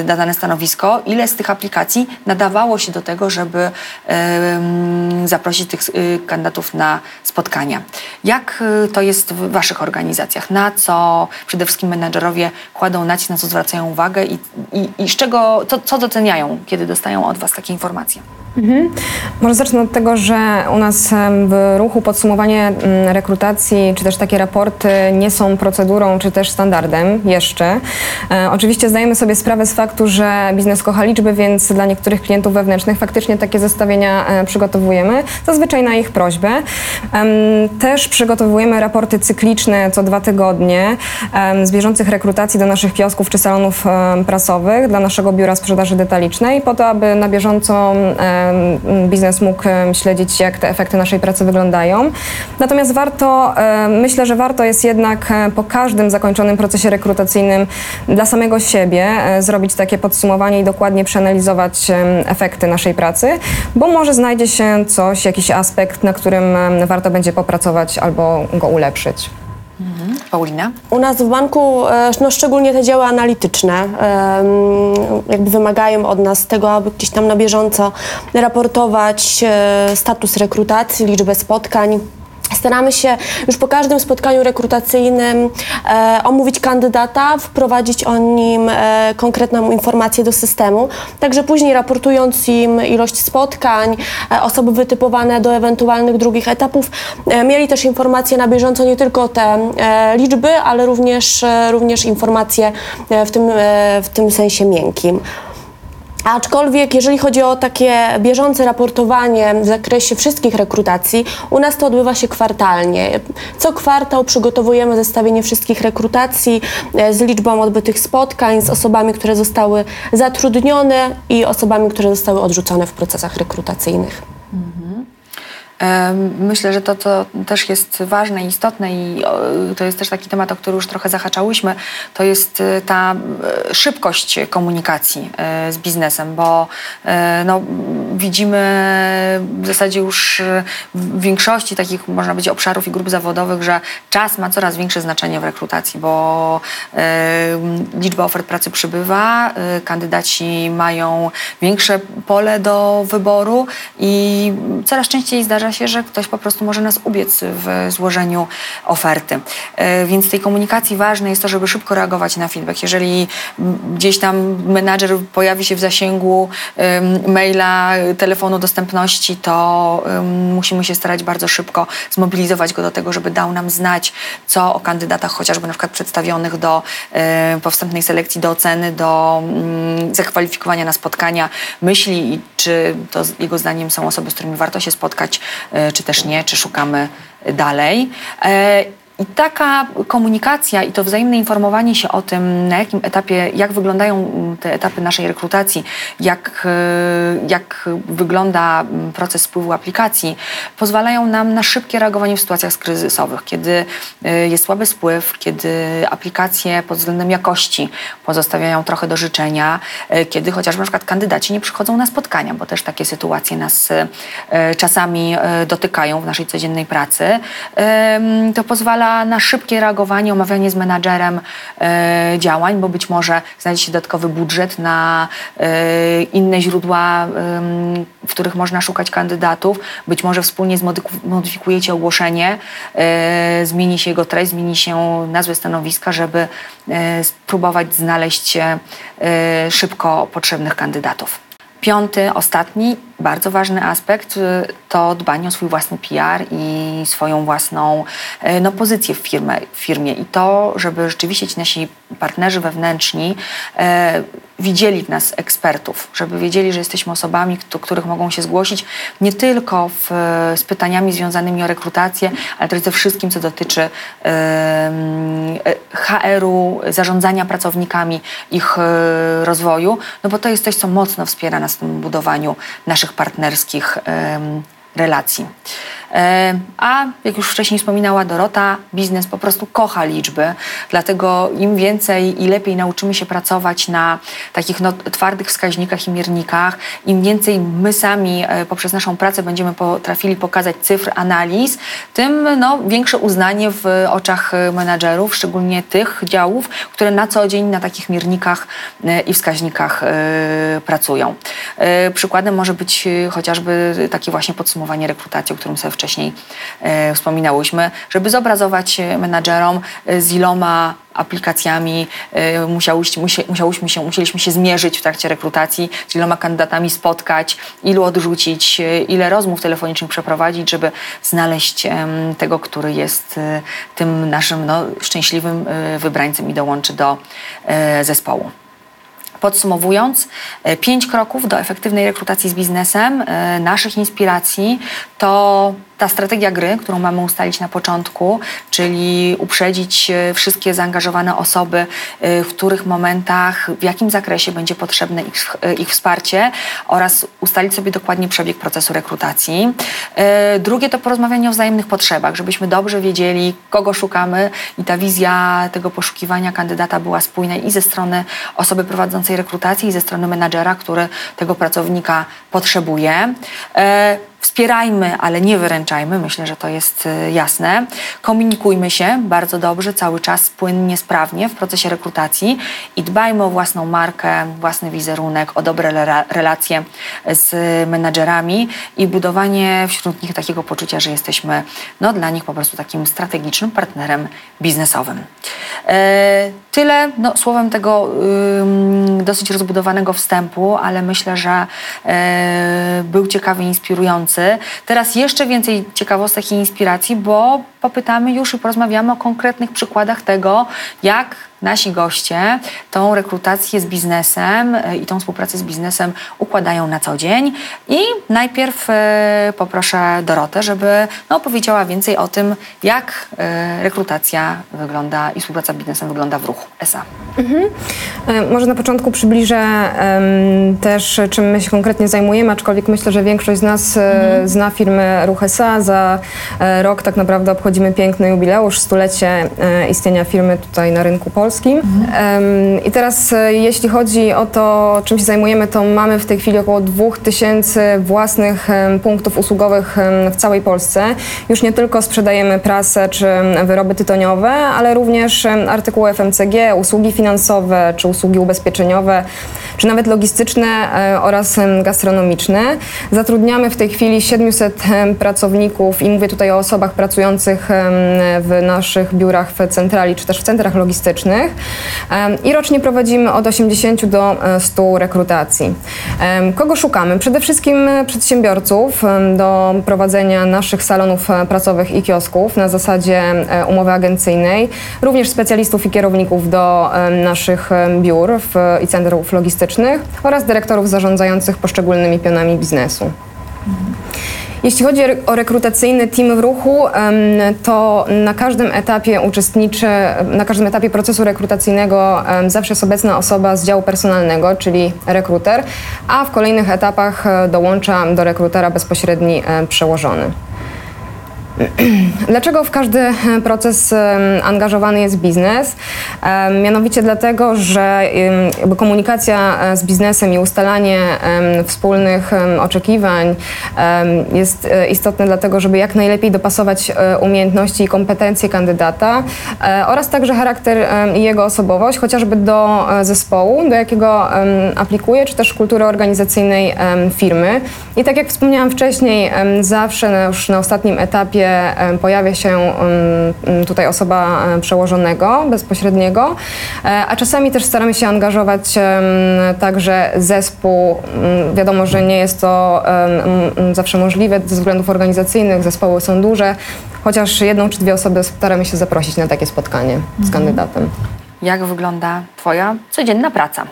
y, dane stanowisko, ile z tych aplikacji nadawało się do tego, żeby mm, zaprosić tych y, kandydatów na spotkania. Jak to jest w Waszych organizacjach? Na co przede wszystkim menedżerowie kładą nacisk, na co zwracają uwagę i, i, i z czego, co doceniają, kiedy dostają od Was takie informacje? Może zacznę od tego, że u nas w ruchu podsumowanie mm, rekrutacji, czy też takie raporty nie są procedurą, czy też standardem jeszcze. E, oczywiście zdajemy sobie sprawę z faktu, że biznes kocha liczby, więc dla niektórych klientów wewnętrznych faktycznie takie zestawienia e, przygotowujemy, zazwyczaj na ich prośbę. Em, też przygotowujemy raporty cykliczne co dwa tygodnie em, z bieżących rekrutacji do naszych kiosków czy salonów em, prasowych dla naszego biura sprzedaży detalicznej, po to, aby na bieżąco em, biznes mógł śledzić, jak te efekty naszej pracy wyglądają. Natomiast warto, myślę, że warto jest jednak po każdym zakończonym procesie rekrutacyjnym dla samego siebie e, zrobić takie podsumowanie i dokładnie przeanalizować efekty naszej pracy, bo może znajdzie się coś, jakiś aspekt, na którym warto będzie popracować albo go ulepszyć. Paulina? U nas w banku, e, no szczególnie te działy analityczne, jakby wymagają od nas tego, aby gdzieś tam na bieżąco raportować e, status rekrutacji, liczbę spotkań. Staramy się już po każdym spotkaniu rekrutacyjnym e, omówić kandydata, wprowadzić o nim e, konkretną informację do systemu, także później raportując im ilość spotkań, e, osoby wytypowane do ewentualnych drugich etapów, e, mieli też informacje na bieżąco, nie tylko te e, liczby, ale również, e, również informacje e, w tym, e, w tym sensie miękkim. Aczkolwiek, jeżeli chodzi o takie bieżące raportowanie w zakresie wszystkich rekrutacji, u nas to odbywa się kwartalnie. Co kwartał przygotowujemy zestawienie wszystkich rekrutacji e, z liczbą odbytych spotkań, z osobami, które zostały zatrudnione i osobami, które zostały odrzucone w procesach rekrutacyjnych. Em, Myślę, że to, co też jest ważne i istotne i to jest też taki temat, o który już trochę zahaczałyśmy, to jest e, ta e, szybkość komunikacji e, z biznesem, bo e, no, widzimy w zasadzie już w większości takich, można powiedzieć, obszarów i grup zawodowych, że czas ma coraz większe znaczenie w rekrutacji, bo liczba ofert pracy przybywa, kandydaci mają większe pole do wyboru i coraz częściej zdarza się, że ktoś po prostu może nas ubiec w złożeniu oferty. E, Więc tej komunikacji ważne jest to, żeby szybko reagować na feedback. Jeżeli gdzieś tam menadżer pojawi się w zasięgu maila, telefonu dostępności, to musimy się starać bardzo szybko zmobilizować go do tego, żeby dał nam znać, co o kandydatach chociażby na przykład przedstawionych do e, po wstępnej selekcji, do oceny, do mm, zakwalifikowania na spotkania myśli i czy to jego zdaniem są osoby, z którymi warto się spotkać, e, czy też nie, czy szukamy dalej. I taka komunikacja i to wzajemne informowanie się o tym, na jakim etapie, jak wyglądają mm, te etapy naszej rekrutacji, jak, e, jak wygląda mm, proces spływu aplikacji, pozwalają nam na szybkie reagowanie w sytuacjach kryzysowych, kiedy e, jest słaby spływ, kiedy aplikacje pod względem jakości pozostawiają trochę do życzenia, e, kiedy chociażby na przykład kandydaci nie przychodzą na spotkania, bo też takie sytuacje nas czasami dotykają w naszej codziennej pracy, to pozwala na, szybkie reagowanie, omawianie z menadżerem e, działań, bo być może znajdzie się dodatkowy budżet na e, inne źródła, w których można szukać kandydatów. Być może wspólnie zmodyfikujecie ogłoszenie, e, zmieni się jego treść, zmieni się nazwę stanowiska, żeby spróbować znaleźć szybko potrzebnych kandydatów. Piąty, ostatni, bardzo ważny aspekt to dbanie o swój własny PR i swoją własną no, pozycję w, firmie, w firmie. I to, żeby rzeczywiście ci nasi partnerzy wewnętrzni e, widzieli w nas ekspertów, żeby wiedzieli, że jesteśmy osobami, do których mogą się zgłosić nie tylko w, z pytaniami związanymi o rekrutację, ale też ze wszystkim, co dotyczy e, HR-u, zarządzania pracownikami, ich e, rozwoju, no bo to jest coś, co mocno wspiera nas w tym budowaniu naszych partnerskich relacji. E, a jak już wcześniej wspominała Dorota, biznes po prostu kocha liczby, dlatego im więcej i lepiej nauczymy się pracować na takich no, twardych wskaźnikach i miernikach, im więcej my sami e, poprzez naszą pracę będziemy potrafili pokazać cyfr, analiz, tym no, większe uznanie w oczach menadżerów, szczególnie tych działów, które na co dzień na takich miernikach e, i wskaźnikach pracują. Przykładem może być chociażby takie właśnie podsumowanie rekrutacji, o którym sobie wcześniej wcześniej e, wspominałyśmy, żeby zobrazować menadżerom, e, z iloma aplikacjami e, musiałyśmy, musiałyśmy się, musieliśmy się zmierzyć w trakcie rekrutacji, z iloma kandydatami spotkać, ilu odrzucić, ile rozmów telefonicznych przeprowadzić, żeby znaleźć tego, który jest tym naszym no, szczęśliwym wybrańcem i dołączy do zespołu. Podsumowując, e, pięć kroków do efektywnej rekrutacji z biznesem, e, naszych inspiracji to ta strategia gry, którą mamy ustalić na początku, czyli uprzedzić e, wszystkie zaangażowane osoby, w których momentach, w jakim zakresie będzie potrzebne ich, ich wsparcie oraz ustalić sobie dokładnie przebieg procesu rekrutacji. Drugie to porozmawianie o wzajemnych potrzebach, żebyśmy dobrze wiedzieli, kogo szukamy i ta wizja tego poszukiwania kandydata była spójna i ze strony osoby prowadzącej rekrutację, i ze strony menadżera, który tego pracownika potrzebuje. Wspierajmy, ale nie wyręczajmy, myślę, że to jest y, jasne. Komunikujmy się bardzo dobrze, cały czas płynnie, sprawnie w procesie rekrutacji i dbajmy o własną markę, własny wizerunek, o dobre relacje z menadżerami i budowanie wśród nich takiego poczucia, że jesteśmy no, dla nich po prostu takim strategicznym partnerem biznesowym. E, tyle no, słowem tego dosyć rozbudowanego wstępu, ale myślę, że y, był ciekawy, inspirujący Teraz jeszcze więcej ciekawostek i inspiracji, bo popytamy już i porozmawiamy o konkretnych przykładach tego, jak nasi goście tą rekrutację z biznesem e, i tą współpracę z biznesem układają na co dzień. I najpierw e, poproszę Dorotę, żeby no, opowiedziała więcej o tym, jak e, rekrutacja wygląda i współpraca z biznesem wygląda w ruchu ESA. Mhm. Może na początku przybliżę um, też, czym my się konkretnie zajmujemy, aczkolwiek myślę, że większość z nas mhm. zna firmę Ruch SA. Za rok tak naprawdę obchodzimy piękny jubileusz, stulecie istnienia firmy tutaj na rynku polskim. Polskim. Mhm. I teraz e, jeśli chodzi o to, czym się zajmujemy, to mamy w tej chwili około 2000 własnych punktów usługowych w całej Polsce. Już nie tylko sprzedajemy prasę czy wyroby tytoniowe, ale również artykuły FMCG, usługi finansowe czy usługi ubezpieczeniowe, czy nawet logistyczne e, oraz gastronomiczne. Zatrudniamy w tej chwili 700 pracowników i mówię tutaj o osobach pracujących w naszych biurach w centrali czy też w centrach logistycznych i rocznie prowadzimy od 80 do 100 e, rekrutacji. Kogo szukamy? Przede wszystkim e, przedsiębiorców do prowadzenia naszych salonów e, pracowych i kiosków na zasadzie umowy agencyjnej, również specjalistów i kierowników do naszych biur i centrów logistycznych oraz dyrektorów zarządzających poszczególnymi pionami biznesu. Jeśli chodzi o rekrutacyjny team w ruchu, to na każdym etapie uczestniczy, na każdym etapie procesu rekrutacyjnego zawsze jest obecna osoba z działu personalnego, czyli rekruter, a w kolejnych etapach e, dołącza do rekrutera bezpośredni przełożony. Dlaczego w każdy e, proces angażowany jest biznes? Mianowicie dlatego, że komunikacja e, z biznesem i ustalanie wspólnych oczekiwań jest e, istotne dlatego, żeby jak najlepiej dopasować umiejętności i kompetencje kandydata oraz także charakter i jego osobowość, chociażby do zespołu, do jakiego aplikuje, czy też kultury organizacyjnej firmy. I tak jak wspomniałam wcześniej, zawsze już na ostatnim etapie em, pojawia się tutaj osoba przełożonego, bezpośredniego, e, a czasami też staramy się angażować także zespół. Wiadomo, że nie jest to zawsze możliwe ze względów organizacyjnych, zespoły są duże, chociaż jedną czy dwie osoby staramy się zaprosić na takie spotkanie z kandydatem. Jak wygląda Twoja codzienna praca?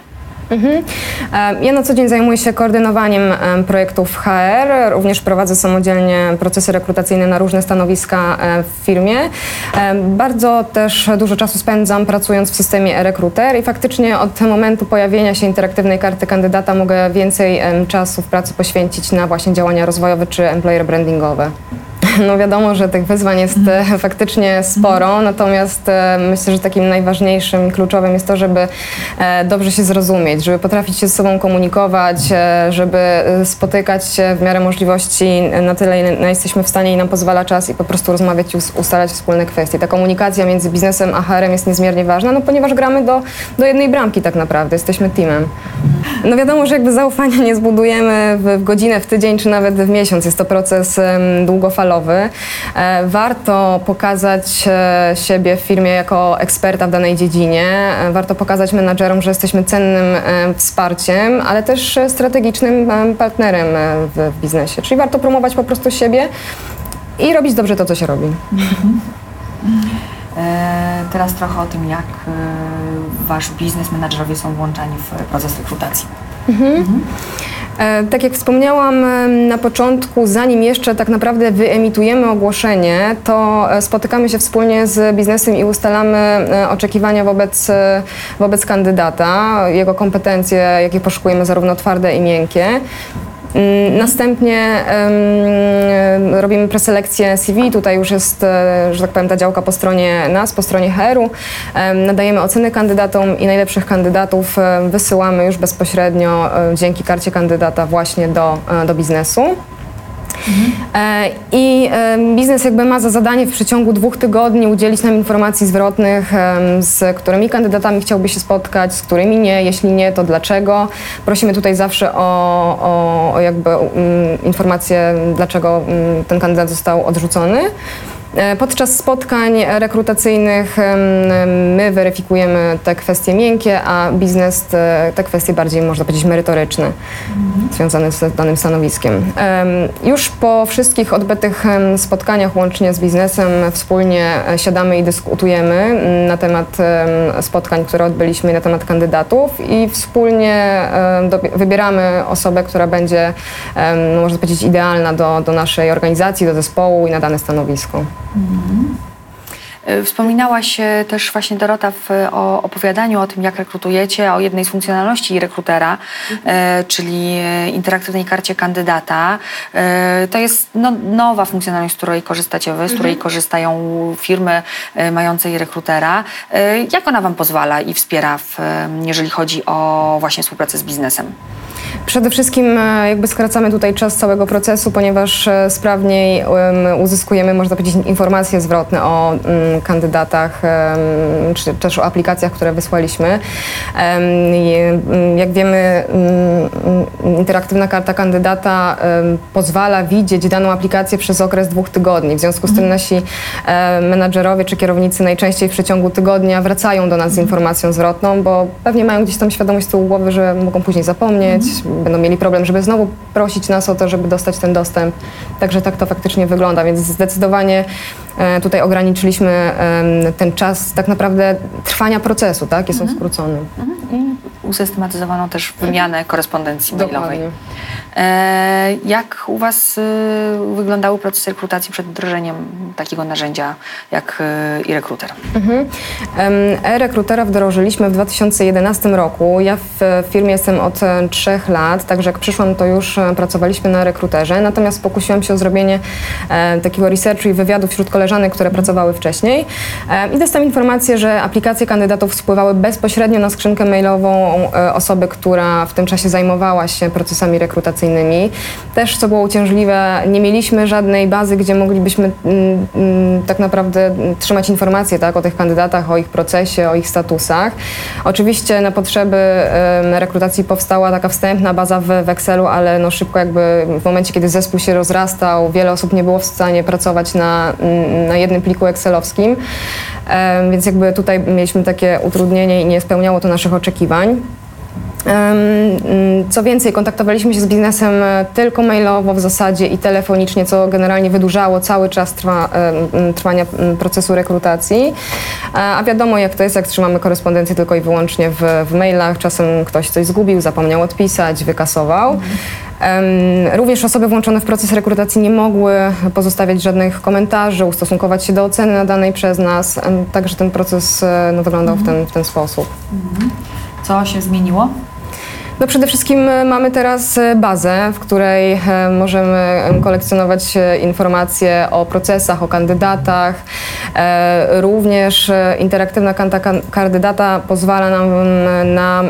E, Ja na co dzień zajmuję się koordynowaniem em, projektów HR, również prowadzę samodzielnie procesy rekrutacyjne na różne stanowiska e, w firmie. E, Bardzo też dużo czasu spędzam pracując w systemie e-rekruter i faktycznie od momentu pojawienia się interaktywnej karty kandydata mogę więcej czasu w pracy poświęcić na właśnie działania rozwojowe czy employer brandingowe. No wiadomo, że tych wyzwań jest e, faktycznie sporo, natomiast e, myślę, że takim najważniejszym i kluczowym jest to, żeby e, dobrze się zrozumieć, żeby potrafić się ze sobą komunikować, żeby spotykać się w miarę możliwości na tyle, ile jesteśmy w stanie i nam pozwala czas i po prostu rozmawiać i us- ustalać wspólne kwestie. Ta komunikacja między biznesem a HR-em jest niezmiernie ważna, no ponieważ gramy do, do jednej bramki tak naprawdę, jesteśmy teamem. No wiadomo, że jakby zaufania nie zbudujemy w, w godzinę, w tydzień czy nawet w miesiąc. Jest to proces długofalowy. E, warto pokazać e, siebie w firmie jako eksperta w danej dziedzinie. E, warto pokazać menadżerom, że jesteśmy cennym wsparciem, ale też strategicznym partnerem w, biznesie. Czyli warto promować po prostu siebie i robić dobrze to, co się robi. Teraz trochę o tym, jak Wasz biznes, menadżerowie są włączani w proces rekrutacji. E, Tak jak wspomniałam e, na początku, zanim jeszcze tak naprawdę wyemitujemy ogłoszenie, to e, spotykamy się wspólnie z biznesem i ustalamy e, oczekiwania wobec, e, wobec kandydata, jego kompetencje, jakie poszukujemy, zarówno twarde i miękkie. Mm, Następnie robimy preselekcję CV. Tutaj już jest, e, że tak powiem, ta działka po stronie nas, po stronie HR-u. Em, Nadajemy oceny kandydatom i najlepszych kandydatów e, wysyłamy już bezpośrednio e, dzięki karcie kandydata właśnie do, do biznesu. E, I biznes jakby ma za zadanie w przeciągu dwóch tygodni udzielić nam informacji zwrotnych, z którymi kandydatami chciałby się spotkać, z którymi nie, jeśli nie, to dlaczego. Prosimy tutaj zawsze o, o, o jakby mm, informację, dlaczego mm, ten kandydat został odrzucony. E, Podczas spotkań rekrutacyjnych my weryfikujemy te kwestie miękkie, a biznes te, te kwestie bardziej, można powiedzieć, merytoryczne, związane z danym stanowiskiem. Em, Już po wszystkich odbytych spotkaniach łącznie z biznesem wspólnie e, siadamy i dyskutujemy mm, na temat em, spotkań, które odbyliśmy na temat kandydatów i wspólnie wybieramy osobę, która będzie, no, można powiedzieć, idealna do, do naszej organizacji, do zespołu i na dane stanowisko. E, Wspominałaś e, też właśnie Dorota w o opowiadaniu o tym, jak rekrutujecie, o jednej z funkcjonalności rekrutera, e, czyli interaktywnej karcie kandydata. E, to jest no, nowa funkcjonalność, z której korzystacie wy, z której korzystają firmy mające rekrutera. Jak ona Wam pozwala i wspiera, w, jeżeli chodzi o właśnie współpracę z biznesem? Przede wszystkim jakby skracamy tutaj czas całego procesu, ponieważ sprawniej em, uzyskujemy, można powiedzieć, informacje zwrotne o mm, kandydatach, czy też o aplikacjach, które wysłaliśmy. Mm, Jak wiemy, mm, interaktywna karta kandydata pozwala widzieć daną aplikację przez okres dwóch tygodni. W związku z tym nasi e, menadżerowie czy kierownicy najczęściej w przeciągu tygodnia wracają do nas z informacją zwrotną, bo pewnie mają gdzieś tam świadomość z tyłu głowy, że mogą później zapomnieć, będą mieli problem, żeby znowu prosić nas o to, żeby dostać ten dostęp. Także tak to faktycznie wygląda, więc zdecydowanie tutaj ograniczyliśmy ten czas tak naprawdę trwania procesu, tak? Jest on skrócony. Usystematyzowano też wymianę korespondencji mailowej. Dokładnie. Jak u Was y, wyglądały procesy rekrutacji przed wdrożeniem takiego narzędzia jak y, e-recruiter? Em, E-rekrutera wdrożyliśmy w 2011 roku. Ja w firmie jestem od e, trzech lat, także jak przyszłam, to już e, pracowaliśmy na rekruterze. Natomiast pokusiłam się o zrobienie e, takiego researchu i wywiadu wśród koleżanek, które pracowały wcześniej. I dostałam informację, że aplikacje kandydatów spływały bezpośrednio na skrzynkę mailową e, osoby, która w tym czasie zajmowała się procesami rekrutacyjnymi. Też, co było uciążliwe, nie mieliśmy żadnej bazy, gdzie moglibyśmy mm, mm, tak naprawdę trzymać informacje tak, o tych kandydatach, o ich procesie, o ich statusach. Oczywiście na potrzeby rekrutacji powstała taka wstępna baza w, Excelu, ale no szybko jakby w momencie, kiedy zespół się rozrastał, wiele osób nie było w stanie pracować na, mm, na jednym pliku excelowskim, więc jakby tutaj mieliśmy takie utrudnienie i nie spełniało to naszych oczekiwań. Mm, Co więcej, kontaktowaliśmy się z biznesem e, tylko mailowo w zasadzie i telefonicznie, co generalnie wydłużało cały czas trwa, em, m, trwania m, procesu rekrutacji. E, A wiadomo, jak to jest, jak trzymamy korespondencję tylko i wyłącznie w, w mailach. Czasem ktoś coś zgubił, zapomniał odpisać, wykasował. Również osoby włączone w proces rekrutacji nie mogły pozostawiać żadnych komentarzy, ustosunkować się do oceny nadanej przez nas. Także ten proces e, no, wyglądał w, ten, w ten sposób. Co się zmieniło? No przede wszystkim e, mamy teraz e, bazę, w której e, możemy em, kolekcjonować informacje o procesach, o kandydatach. Również interaktywna kandydata pozwala nam na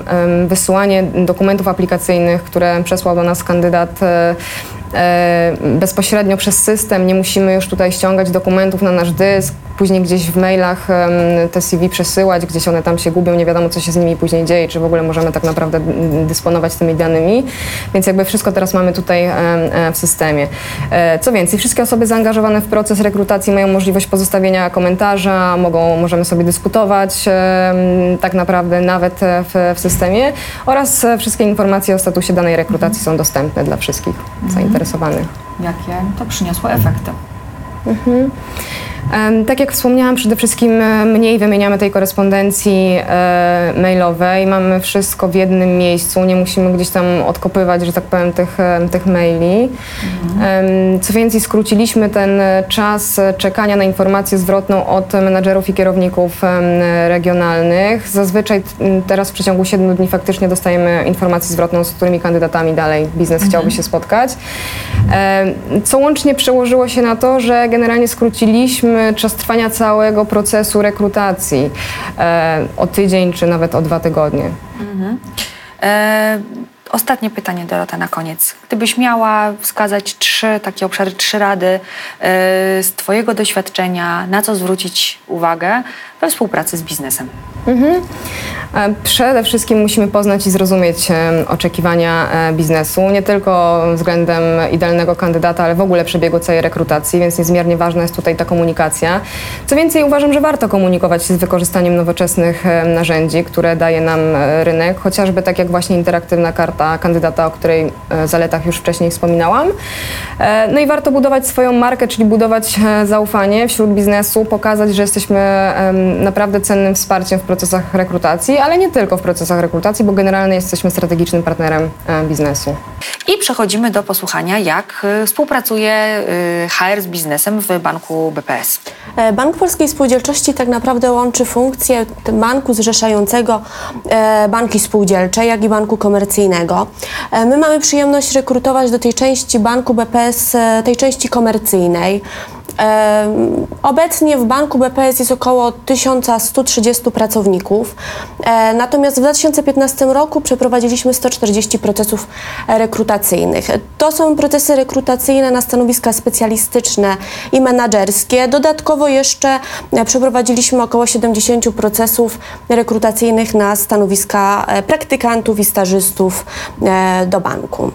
wysyłanie dokumentów aplikacyjnych, które przesłał do nas kandydat bezpośrednio przez system. Nie musimy już tutaj ściągać dokumentów na nasz dysk, później gdzieś w mailach te CV przesyłać, gdzieś one tam się gubią, nie wiadomo co się z nimi później dzieje, czy w ogóle możemy tak naprawdę dysponować tymi danymi. Więc jakby wszystko teraz mamy tutaj e, w systemie. E, Co więcej, wszystkie osoby zaangażowane w proces rekrutacji mają możliwość pozostawienia komentarza, mogą, możemy sobie dyskutować tak naprawdę nawet e, w, w systemie oraz e, wszystkie informacje o statusie danej rekrutacji są dostępne dla wszystkich zainteresowanych. Jakie? To przyniosło efekty? Em, Tak jak wspomniałam, przede wszystkim e, mniej wymieniamy tej korespondencji e, mailowej. Mamy wszystko w jednym miejscu, nie musimy gdzieś tam odkopywać, że tak powiem, tych, e, tych maili. Em, Co więcej, skróciliśmy ten czas czekania na informację zwrotną od menadżerów i kierowników regionalnych. Zazwyczaj teraz w przeciągu 7 dni faktycznie dostajemy informację zwrotną, z którymi kandydatami dalej biznes chciałby się spotkać. Co łącznie przełożyło się na to, że generalnie skróciliśmy czas trwania całego procesu rekrutacji e, o tydzień czy nawet o dwa tygodnie. E, ostatnie pytanie, Dorota, na koniec. Gdybyś miała wskazać trzy takie obszary, trzy rady e, z Twojego doświadczenia, na co zwrócić uwagę we współpracy z biznesem? E, Przede wszystkim musimy poznać i zrozumieć e, oczekiwania e, biznesu, nie tylko względem idealnego kandydata, ale w ogóle przebiegu całej rekrutacji, więc niezmiernie ważna jest tutaj ta komunikacja. Co więcej, uważam, że warto komunikować się z wykorzystaniem nowoczesnych narzędzi, które daje nam rynek, chociażby tak jak właśnie interaktywna karta kandydata, o której e, zaletach już wcześniej wspominałam. E, No i warto budować swoją markę, czyli budować e, zaufanie wśród biznesu, pokazać, że jesteśmy naprawdę cennym wsparciem w procesach rekrutacji, ale nie tylko w procesach rekrutacji, bo generalnie jesteśmy strategicznym partnerem biznesu. I przechodzimy do posłuchania, jak współpracuje HR z biznesem w banku BPS. Bank Polskiej Spółdzielczości tak naprawdę łączy funkcje t- banku zrzeszającego banki spółdzielcze, jak i banku komercyjnego. E, My mamy przyjemność rekrutować do tej części banku BPS, e, tej części komercyjnej. Obecnie w banku BPS jest około 1130 pracowników, e, natomiast w 2015 roku przeprowadziliśmy 140 procesów rekrutacyjnych. To są procesy rekrutacyjne na stanowiska specjalistyczne i menadżerskie. Dodatkowo jeszcze e, przeprowadziliśmy około 70 procesów rekrutacyjnych na stanowiska e, praktykantów i stażystów do banku.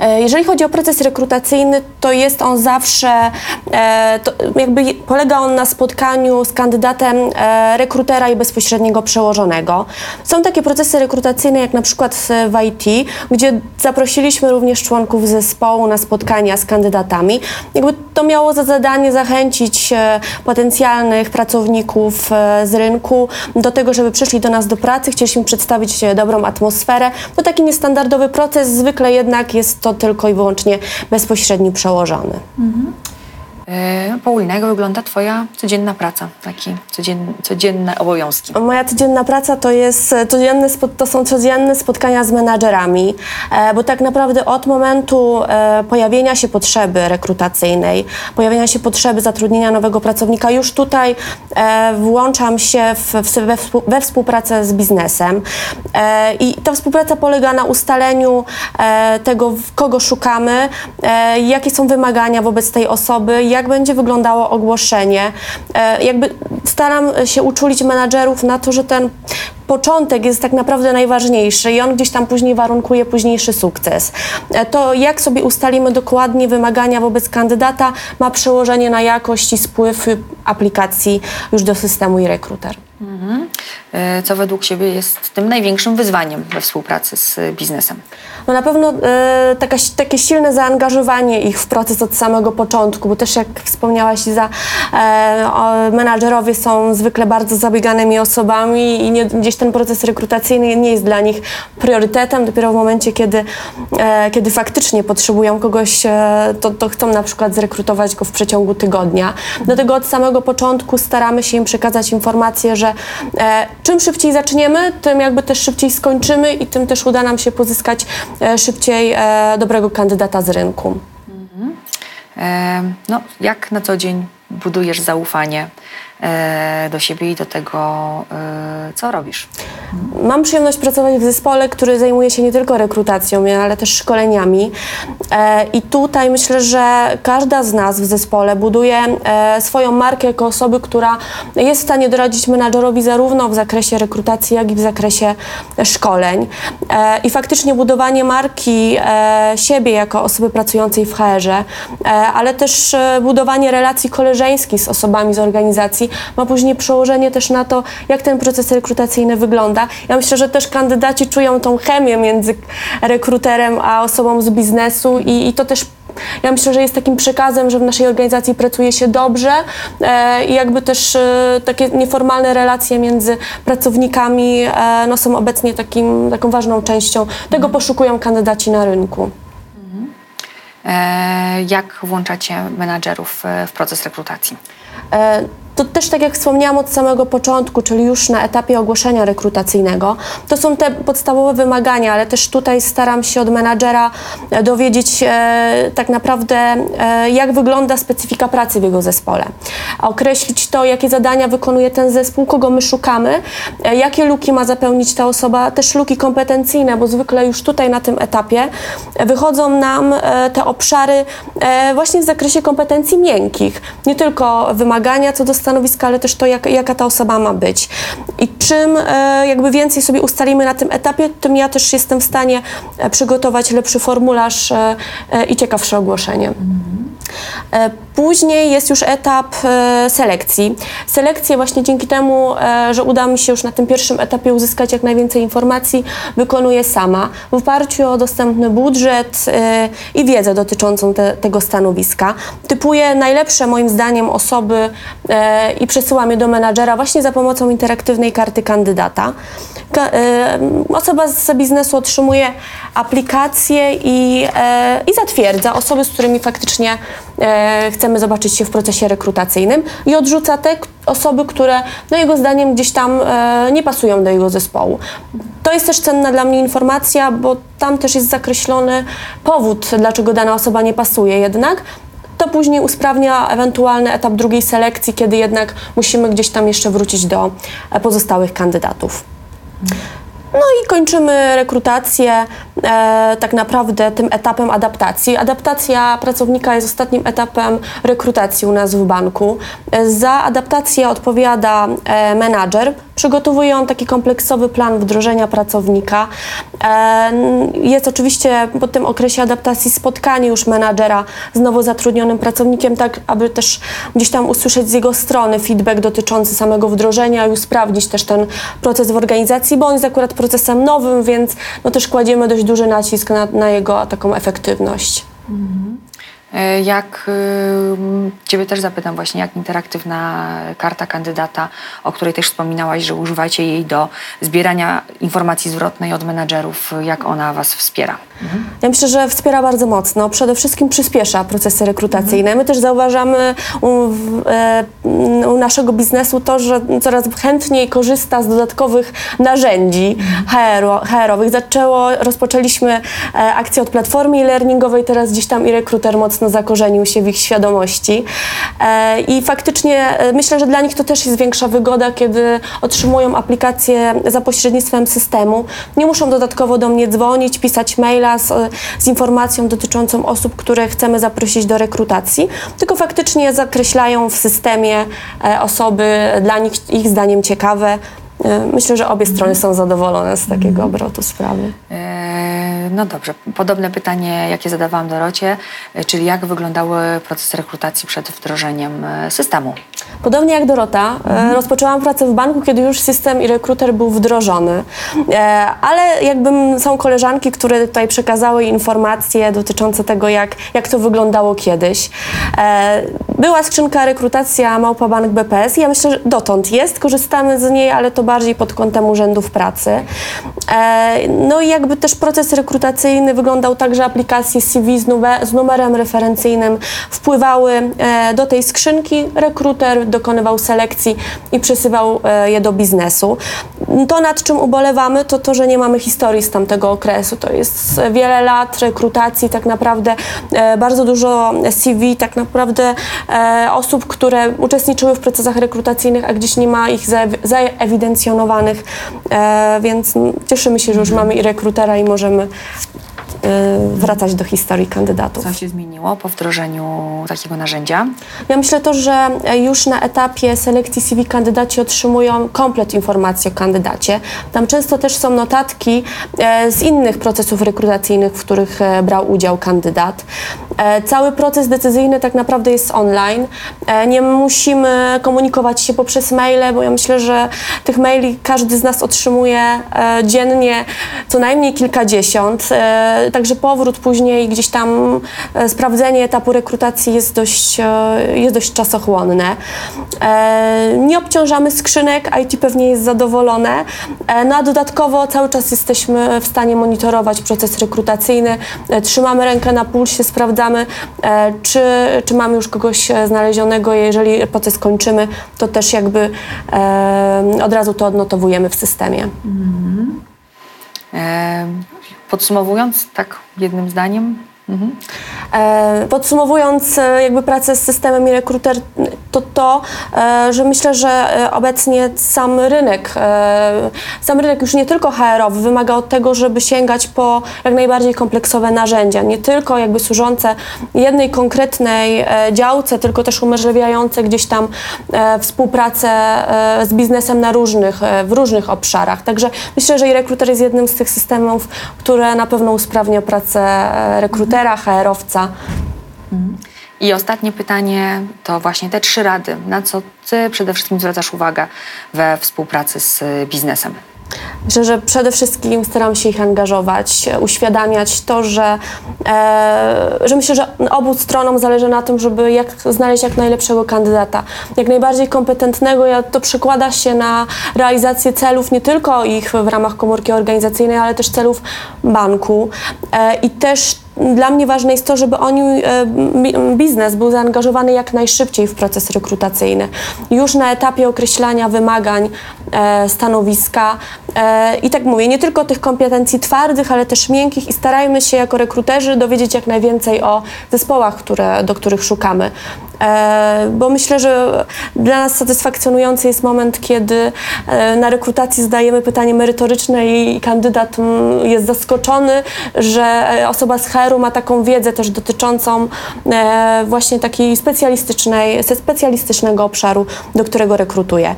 E, Jeżeli chodzi o proces rekrutacyjny, to jest on zawsze, e, jakby polega on na spotkaniu z kandydatem e, rekrutera i bezpośredniego przełożonego. Są takie procesy rekrutacyjne, jak na przykład w IT, gdzie zaprosiliśmy również członków zespołu na spotkania z kandydatami. Jakby to miało za zadanie zachęcić potencjalnych pracowników z rynku do tego, żeby przyszli do nas do pracy. Chcieliśmy przedstawić dobrą atmosferę. To taki niestandardowy proces, zwykle jednak jest to tylko i wyłącznie bezpośredni przełożony. E, Paulina, jak wygląda Twoja codzienna praca, takie codzien, codzienne obowiązki? Moja codzienna praca to, jest e, codzienne, to są codzienne spotkania z menadżerami, e, bo tak naprawdę od momentu e, pojawienia się potrzeby rekrutacyjnej, pojawienia się potrzeby zatrudnienia nowego pracownika, już tutaj e, włączam się w, we, współ- we współpracę z biznesem. E, I ta współpraca polega na ustaleniu e, tego, kogo szukamy, e, jakie są wymagania wobec tej osoby, jak będzie wyglądało ogłoszenie. E, jakby staram się uczulić menadżerów na to, że ten początek jest tak naprawdę najważniejszy i on gdzieś tam później warunkuje późniejszy sukces. E, To jak sobie ustalimy dokładnie wymagania wobec kandydata ma przełożenie na jakość i spływ aplikacji już do systemu i rekruter. E, Co według Ciebie jest tym największym wyzwaniem we współpracy z biznesem? No na pewno e, taka, takie silne zaangażowanie ich w proces od samego początku, bo też jak wspomniałaś Iza, o, menadżerowie są zwykle bardzo zabieganymi osobami i nie, gdzieś ten proces rekrutacyjny nie jest dla nich priorytetem. Dopiero w momencie, kiedy, kiedy faktycznie potrzebują kogoś, to, to chcą na przykład zrekrutować go w przeciągu tygodnia. Dlatego od samego początku staramy się im przekazać informację, że e, czym szybciej zaczniemy, tym jakby też szybciej skończymy i tym też uda nam się pozyskać e, szybciej e, dobrego kandydata z rynku. E, No, jak na co dzień budujesz zaufanie do siebie i do tego, e, co robisz? Mam przyjemność pracować w zespole, który zajmuje się nie tylko rekrutacją, ale też szkoleniami. E, I tutaj myślę, że każda z nas w zespole buduje e, swoją markę jako osoby, która jest w stanie doradzić menadżerowi zarówno w zakresie rekrutacji, jak i w zakresie szkoleń. E, I faktycznie budowanie marki e, siebie jako osoby pracującej w HR-ze, e, ale też e, budowanie relacji koleżeńskich z osobami z organizacji ma później przełożenie też na to, jak ten proces rekrutacyjny wygląda. Ja myślę, że też kandydaci czują tą chemię między rekruterem a osobą z biznesu i, i to też ja myślę, że jest takim przekazem, że w naszej organizacji pracuje się dobrze e, i jakby też e, takie nieformalne relacje między pracownikami e, no, są obecnie takim, taką ważną częścią. Tego poszukują kandydaci na rynku. E, Jak włączacie menadżerów e, w proces rekrutacji? To też tak jak wspomniałam od samego początku, czyli już na etapie ogłoszenia rekrutacyjnego, to są te podstawowe wymagania, ale też tutaj staram się od menadżera e, dowiedzieć e, tak naprawdę, e, jak wygląda specyfika pracy w jego zespole. Określić to, jakie zadania wykonuje ten zespół, kogo my szukamy, e, jakie luki ma zapełnić ta osoba, też luki kompetencyjne, bo zwykle już tutaj na tym etapie wychodzą nam e, te obszary e, właśnie w zakresie kompetencji miękkich. Nie tylko wymagania co do stanowiska, ale też to, jak, jaka ta osoba ma być. I czym e, jakby więcej sobie ustalimy na tym etapie, tym ja też jestem w stanie e, przygotować lepszy formularz e, i ciekawsze ogłoszenie. E, Później jest już etap e, selekcji. Selekcję właśnie dzięki temu, e, że uda mi się już na tym pierwszym etapie uzyskać jak najwięcej informacji, wykonuję sama w oparciu o dostępny budżet i wiedzę dotyczącą te, tego stanowiska. Typuję najlepsze moim zdaniem osoby i przesyłam je do menadżera właśnie za pomocą interaktywnej karty kandydata. E, osoba z biznesu otrzymuje aplikację i, e, i zatwierdza osoby, z którymi faktycznie e, chcemy zobaczyć się w procesie rekrutacyjnym i odrzuca te osoby, które no jego zdaniem gdzieś tam nie pasują do jego zespołu. To jest też cenna dla mnie informacja, bo tam też jest zakreślony powód, dlaczego dana osoba nie pasuje jednak. To później usprawnia ewentualny etap drugiej selekcji, kiedy jednak musimy gdzieś tam jeszcze wrócić do pozostałych kandydatów. No i kończymy rekrutację e, tak naprawdę tym etapem adaptacji. Adaptacja pracownika jest ostatnim etapem rekrutacji u nas w banku. E, Za adaptację odpowiada e, menadżer, Przygotowuje on taki kompleksowy plan wdrożenia pracownika. E, Jest oczywiście po tym okresie adaptacji spotkanie już menadżera z nowo zatrudnionym pracownikiem, tak aby też gdzieś tam usłyszeć z jego strony feedback dotyczący samego wdrożenia i usprawnić też ten proces w organizacji, bo on jest akurat procesem nowym, więc no też kładziemy dość duży nacisk na, na jego taką efektywność. E, Jak y, Ciebie też zapytam właśnie, jak interaktywna karta kandydata, o której też wspominałaś, że używacie jej do zbierania informacji zwrotnej od menadżerów, jak ona Was wspiera? Ja myślę, że wspiera bardzo mocno. Przede wszystkim przyspiesza procesy rekrutacyjne. My też zauważamy u, e, u naszego biznesu to, że coraz chętniej korzysta z dodatkowych narzędzi HR-o, HR-owych. Zaczęło, rozpoczęliśmy e, akcję od platformy e-learningowej, teraz gdzieś tam i rekruter mocno zakorzenił się w ich świadomości. E, I faktycznie e, myślę, że dla nich to też jest większa wygoda, kiedy otrzymują aplikację za pośrednictwem systemu. Nie muszą dodatkowo do mnie dzwonić, pisać maila z, z informacją dotyczącą osób, które chcemy zaprosić do rekrutacji, tylko faktycznie zakreślają w systemie e, osoby dla nich ich zdaniem ciekawe. E, Myślę, że obie strony są zadowolone z takiego obrotu sprawy. E, No dobrze, podobne pytanie, jakie zadawałam Dorocie, e, czyli jak wyglądały procesy rekrutacji przed wdrożeniem systemu? Podobnie jak Dorota, e, rozpoczęłam pracę w banku, kiedy już system i rekruter był wdrożony. Ale jakby są koleżanki, które tutaj przekazały informacje dotyczące tego, jak, jak to wyglądało kiedyś. Była skrzynka rekrutacja Małpa Bank BPS i ja myślę, że dotąd jest, korzystamy z niej, ale to bardziej pod kątem urzędów pracy. E, no i jakby też proces rekrutacyjny wyglądał tak, że aplikacje CV z, z numerem referencyjnym wpływały e, do tej skrzynki, rekruter dokonywał selekcji i przesyłał e, je do biznesu. To, nad czym ubolewamy, to to, że nie mamy historii z tamtego okresu. To jest wiele lat rekrutacji, tak naprawdę bardzo dużo CV, tak naprawdę osób, które uczestniczyły w procesach rekrutacyjnych, a gdzieś nie ma ich zaew- zaewidencjonowanych, e, więc cieszymy się, że już mamy i rekrutera i możemy wracać do historii kandydatów. Co się zmieniło po wdrożeniu takiego narzędzia? Ja myślę to, że e, już na etapie selekcji CV kandydaci otrzymują komplet informacji o kandydacie. Tam często też są notatki e, z innych procesów rekrutacyjnych, w których e, brał udział kandydat. Cały proces decyzyjny tak naprawdę jest online. Nie musimy komunikować się poprzez maile, bo ja myślę, że tych maili każdy z nas otrzymuje dziennie co najmniej kilkadziesiąt. Także powrót później, gdzieś tam e, sprawdzenie etapu rekrutacji jest dość, e, jest dość czasochłonne. E, Nie obciążamy skrzynek, IT pewnie jest zadowolone, no a dodatkowo cały czas jesteśmy w stanie monitorować proces rekrutacyjny. Trzymamy rękę na pulsie, sprawdzamy, czy, czy mamy już kogoś znalezionego. Jeżeli proces kończymy, to też jakby od razu to odnotowujemy w systemie. E, Podsumowując, tak jednym zdaniem, E, Podsumowując e, jakby pracę z systemem i rekruter, to to, e, że myślę, że obecnie sam rynek, sam rynek już nie tylko HR-owy wymaga od tego, żeby sięgać po jak najbardziej kompleksowe narzędzia, nie tylko jakby służące jednej konkretnej działce, tylko też umożliwiające gdzieś tam współpracę z biznesem na różnych, w różnych obszarach. Także myślę, że i rekruter jest jednym z tych systemów, które na pewno usprawnia pracę e, rekrutera, HR-owca. I ostatnie pytanie to właśnie te trzy rady. Na co ty przede wszystkim zwracasz uwagę we współpracy z biznesem? Myślę, że przede wszystkim staram się ich angażować, uświadamiać to, że, e, że myślę, że obu stronom zależy na tym, żeby jak, znaleźć jak najlepszego kandydata, jak najbardziej kompetentnego. Ja, to przekłada się na realizację celów nie tylko ich w ramach komórki organizacyjnej, ale też celów banku. E, I też dla mnie ważne jest to, żeby oni, e, bi- biznes był zaangażowany jak najszybciej w proces rekrutacyjny. Już na etapie określania wymagań e, stanowiska i tak mówię, nie tylko tych kompetencji twardych, ale też miękkich i starajmy się jako rekruterzy dowiedzieć jak najwięcej o zespołach, które, do których szukamy. E, bo myślę, że dla nas satysfakcjonujący jest moment, kiedy e, na rekrutacji zadajemy pytanie merytoryczne i kandydat mm, jest zaskoczony, że e, osoba z HR-u ma taką wiedzę też dotyczącą e, właśnie takiej specjalistycznej, specjalistycznego obszaru, do którego rekrutuje.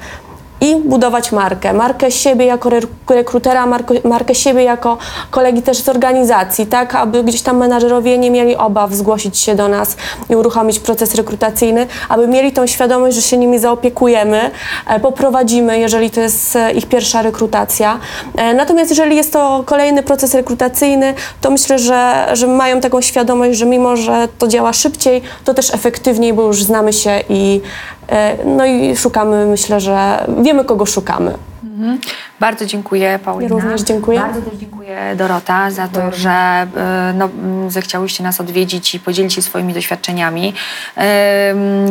I budować markę. Markę siebie jako re- rekrutera, markę, siebie jako kolegi też z organizacji, tak, aby gdzieś tam menadżerowie nie mieli obaw zgłosić się do nas i uruchomić proces rekrutacyjny, aby mieli tą świadomość, że się nimi zaopiekujemy, e, poprowadzimy, jeżeli to jest e, ich pierwsza rekrutacja. E, Natomiast jeżeli jest to kolejny proces rekrutacyjny, to myślę, że, że mają taką świadomość, że mimo, że to działa szybciej, to też efektywniej, bo już znamy się i, no i szukamy, myślę, że wiemy, kogo szukamy. Bardzo dziękuję Paulina. również dziękuję. Bardzo też dziękuję Dorota za to, że e, no, m, zechciałyście nas odwiedzić i podzielić się swoimi doświadczeniami.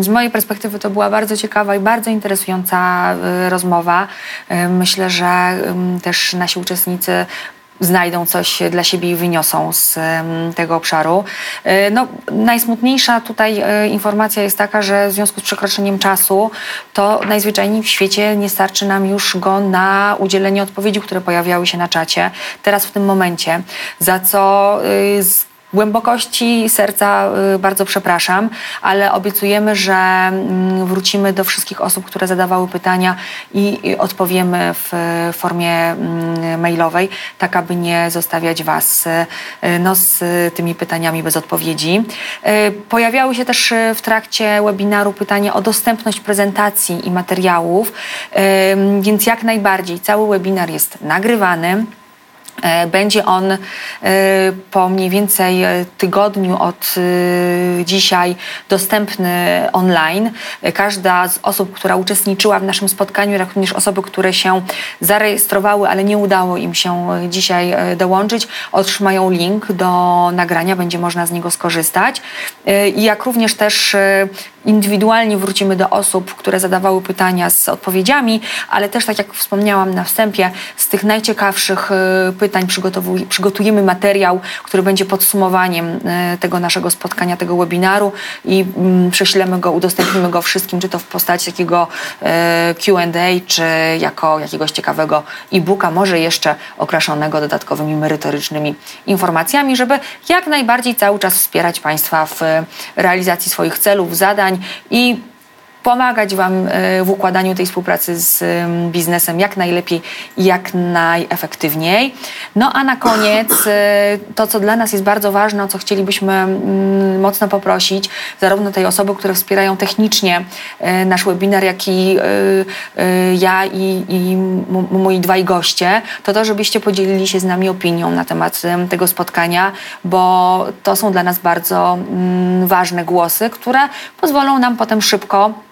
Z mojej perspektywy to była bardzo ciekawa i bardzo interesująca e, rozmowa. E, Myślę, że też nasi uczestnicy znajdą coś dla siebie i wyniosą z tego obszaru. E, No, najsmutniejsza tutaj e, informacja jest taka, że w związku z przekroczeniem czasu to najzwyczajniej w świecie nie starczy nam już go na udzielenie odpowiedzi, które pojawiały się na czacie teraz w tym momencie, za co y, głębokości serca y, bardzo przepraszam, ale obiecujemy, że mm, wrócimy do wszystkich osób, które zadawały pytania i odpowiemy w y, formie mm, mailowej, tak aby nie zostawiać Was y, no, z tymi pytaniami bez odpowiedzi. Pojawiały się też w trakcie webinaru pytania o dostępność prezentacji i materiałów, więc jak najbardziej cały webinar jest nagrywany. E, Będzie on e, po mniej więcej e, tygodniu od dzisiaj dostępny online. Każda z osób, która uczestniczyła w naszym spotkaniu, jak również osoby, które się zarejestrowały, ale nie udało im się dzisiaj dołączyć, otrzymają link do nagrania, będzie można z niego skorzystać. I jak również też indywidualnie wrócimy do osób, które zadawały pytania z odpowiedziami, ale też, tak jak wspomniałam na wstępie, z tych najciekawszych e, pytań przygotujemy materiał, który będzie podsumowaniem e, tego naszego spotkania, tego webinaru i mm, prześlemy go, udostępnimy go wszystkim, czy to w postaci takiego e, Q&A, czy jako jakiegoś ciekawego e-booka, może jeszcze okraszonego dodatkowymi merytorycznymi informacjami, żeby jak najbardziej cały czas wspierać Państwa w realizacji swoich celów, zadań i pomagać Wam e, w układaniu tej współpracy z em, biznesem jak najlepiej i jak najefektywniej. No a na koniec e, to, co dla nas jest bardzo ważne, o co chcielibyśmy mm, mocno poprosić, zarówno tej osoby, które wspierają technicznie e, nasz webinar, jak i ja i, i moi dwaj goście, to to, żebyście podzielili się z nami opinią na temat em, tego spotkania, bo to są dla nas bardzo mm, ważne głosy, które pozwolą nam potem szybko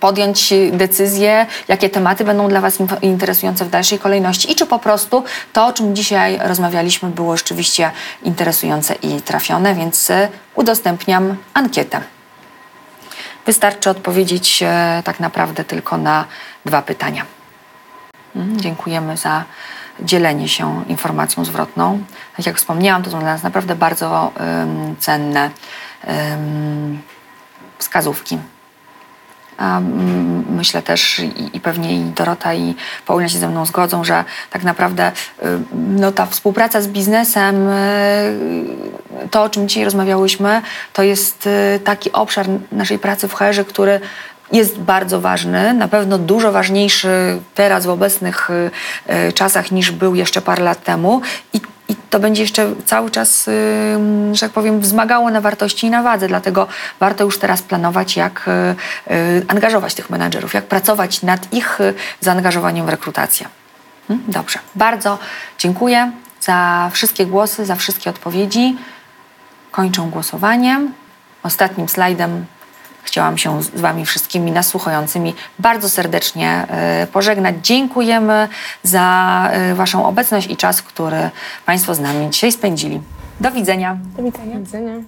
podjąć decyzję, jakie tematy będą dla Was interesujące w dalszej kolejności i czy po prostu to, o czym dzisiaj rozmawialiśmy, było rzeczywiście interesujące i trafione, więc e, udostępniam ankietę. Wystarczy odpowiedzieć e, tak naprawdę tylko na dwa pytania. Mm, Dziękujemy za dzielenie się informacją zwrotną. Tak jak wspomniałam, to są dla nas naprawdę bardzo em, cenne em, wskazówki. Mm, myślę też i, pewnie i Dorota i Paulina się ze mną zgodzą, że tak naprawdę y, no, ta współpraca z biznesem, y, to o czym dzisiaj rozmawiałyśmy, to jest y, taki obszar naszej pracy w HR-ze, który jest bardzo ważny, na pewno dużo ważniejszy teraz w obecnych y, y, czasach niż był jeszcze parę lat temu i i to będzie jeszcze cały czas, ym, że tak powiem, wzmagało na wartości i na wadze. Dlatego warto już teraz planować, jak y, y, angażować tych menadżerów, jak pracować nad ich y, zaangażowaniem w rekrutację. Hmm? Dobrze. Bardzo dziękuję za wszystkie głosy, za wszystkie odpowiedzi. Kończę głosowaniem. Ostatnim slajdem chciałam się z Wami wszystkimi nasłuchującymi bardzo serdecznie e, pożegnać. Dziękujemy za e, Waszą obecność i czas, który Państwo z nami dzisiaj spędzili. Do widzenia. Do widzenia. Do widzenia.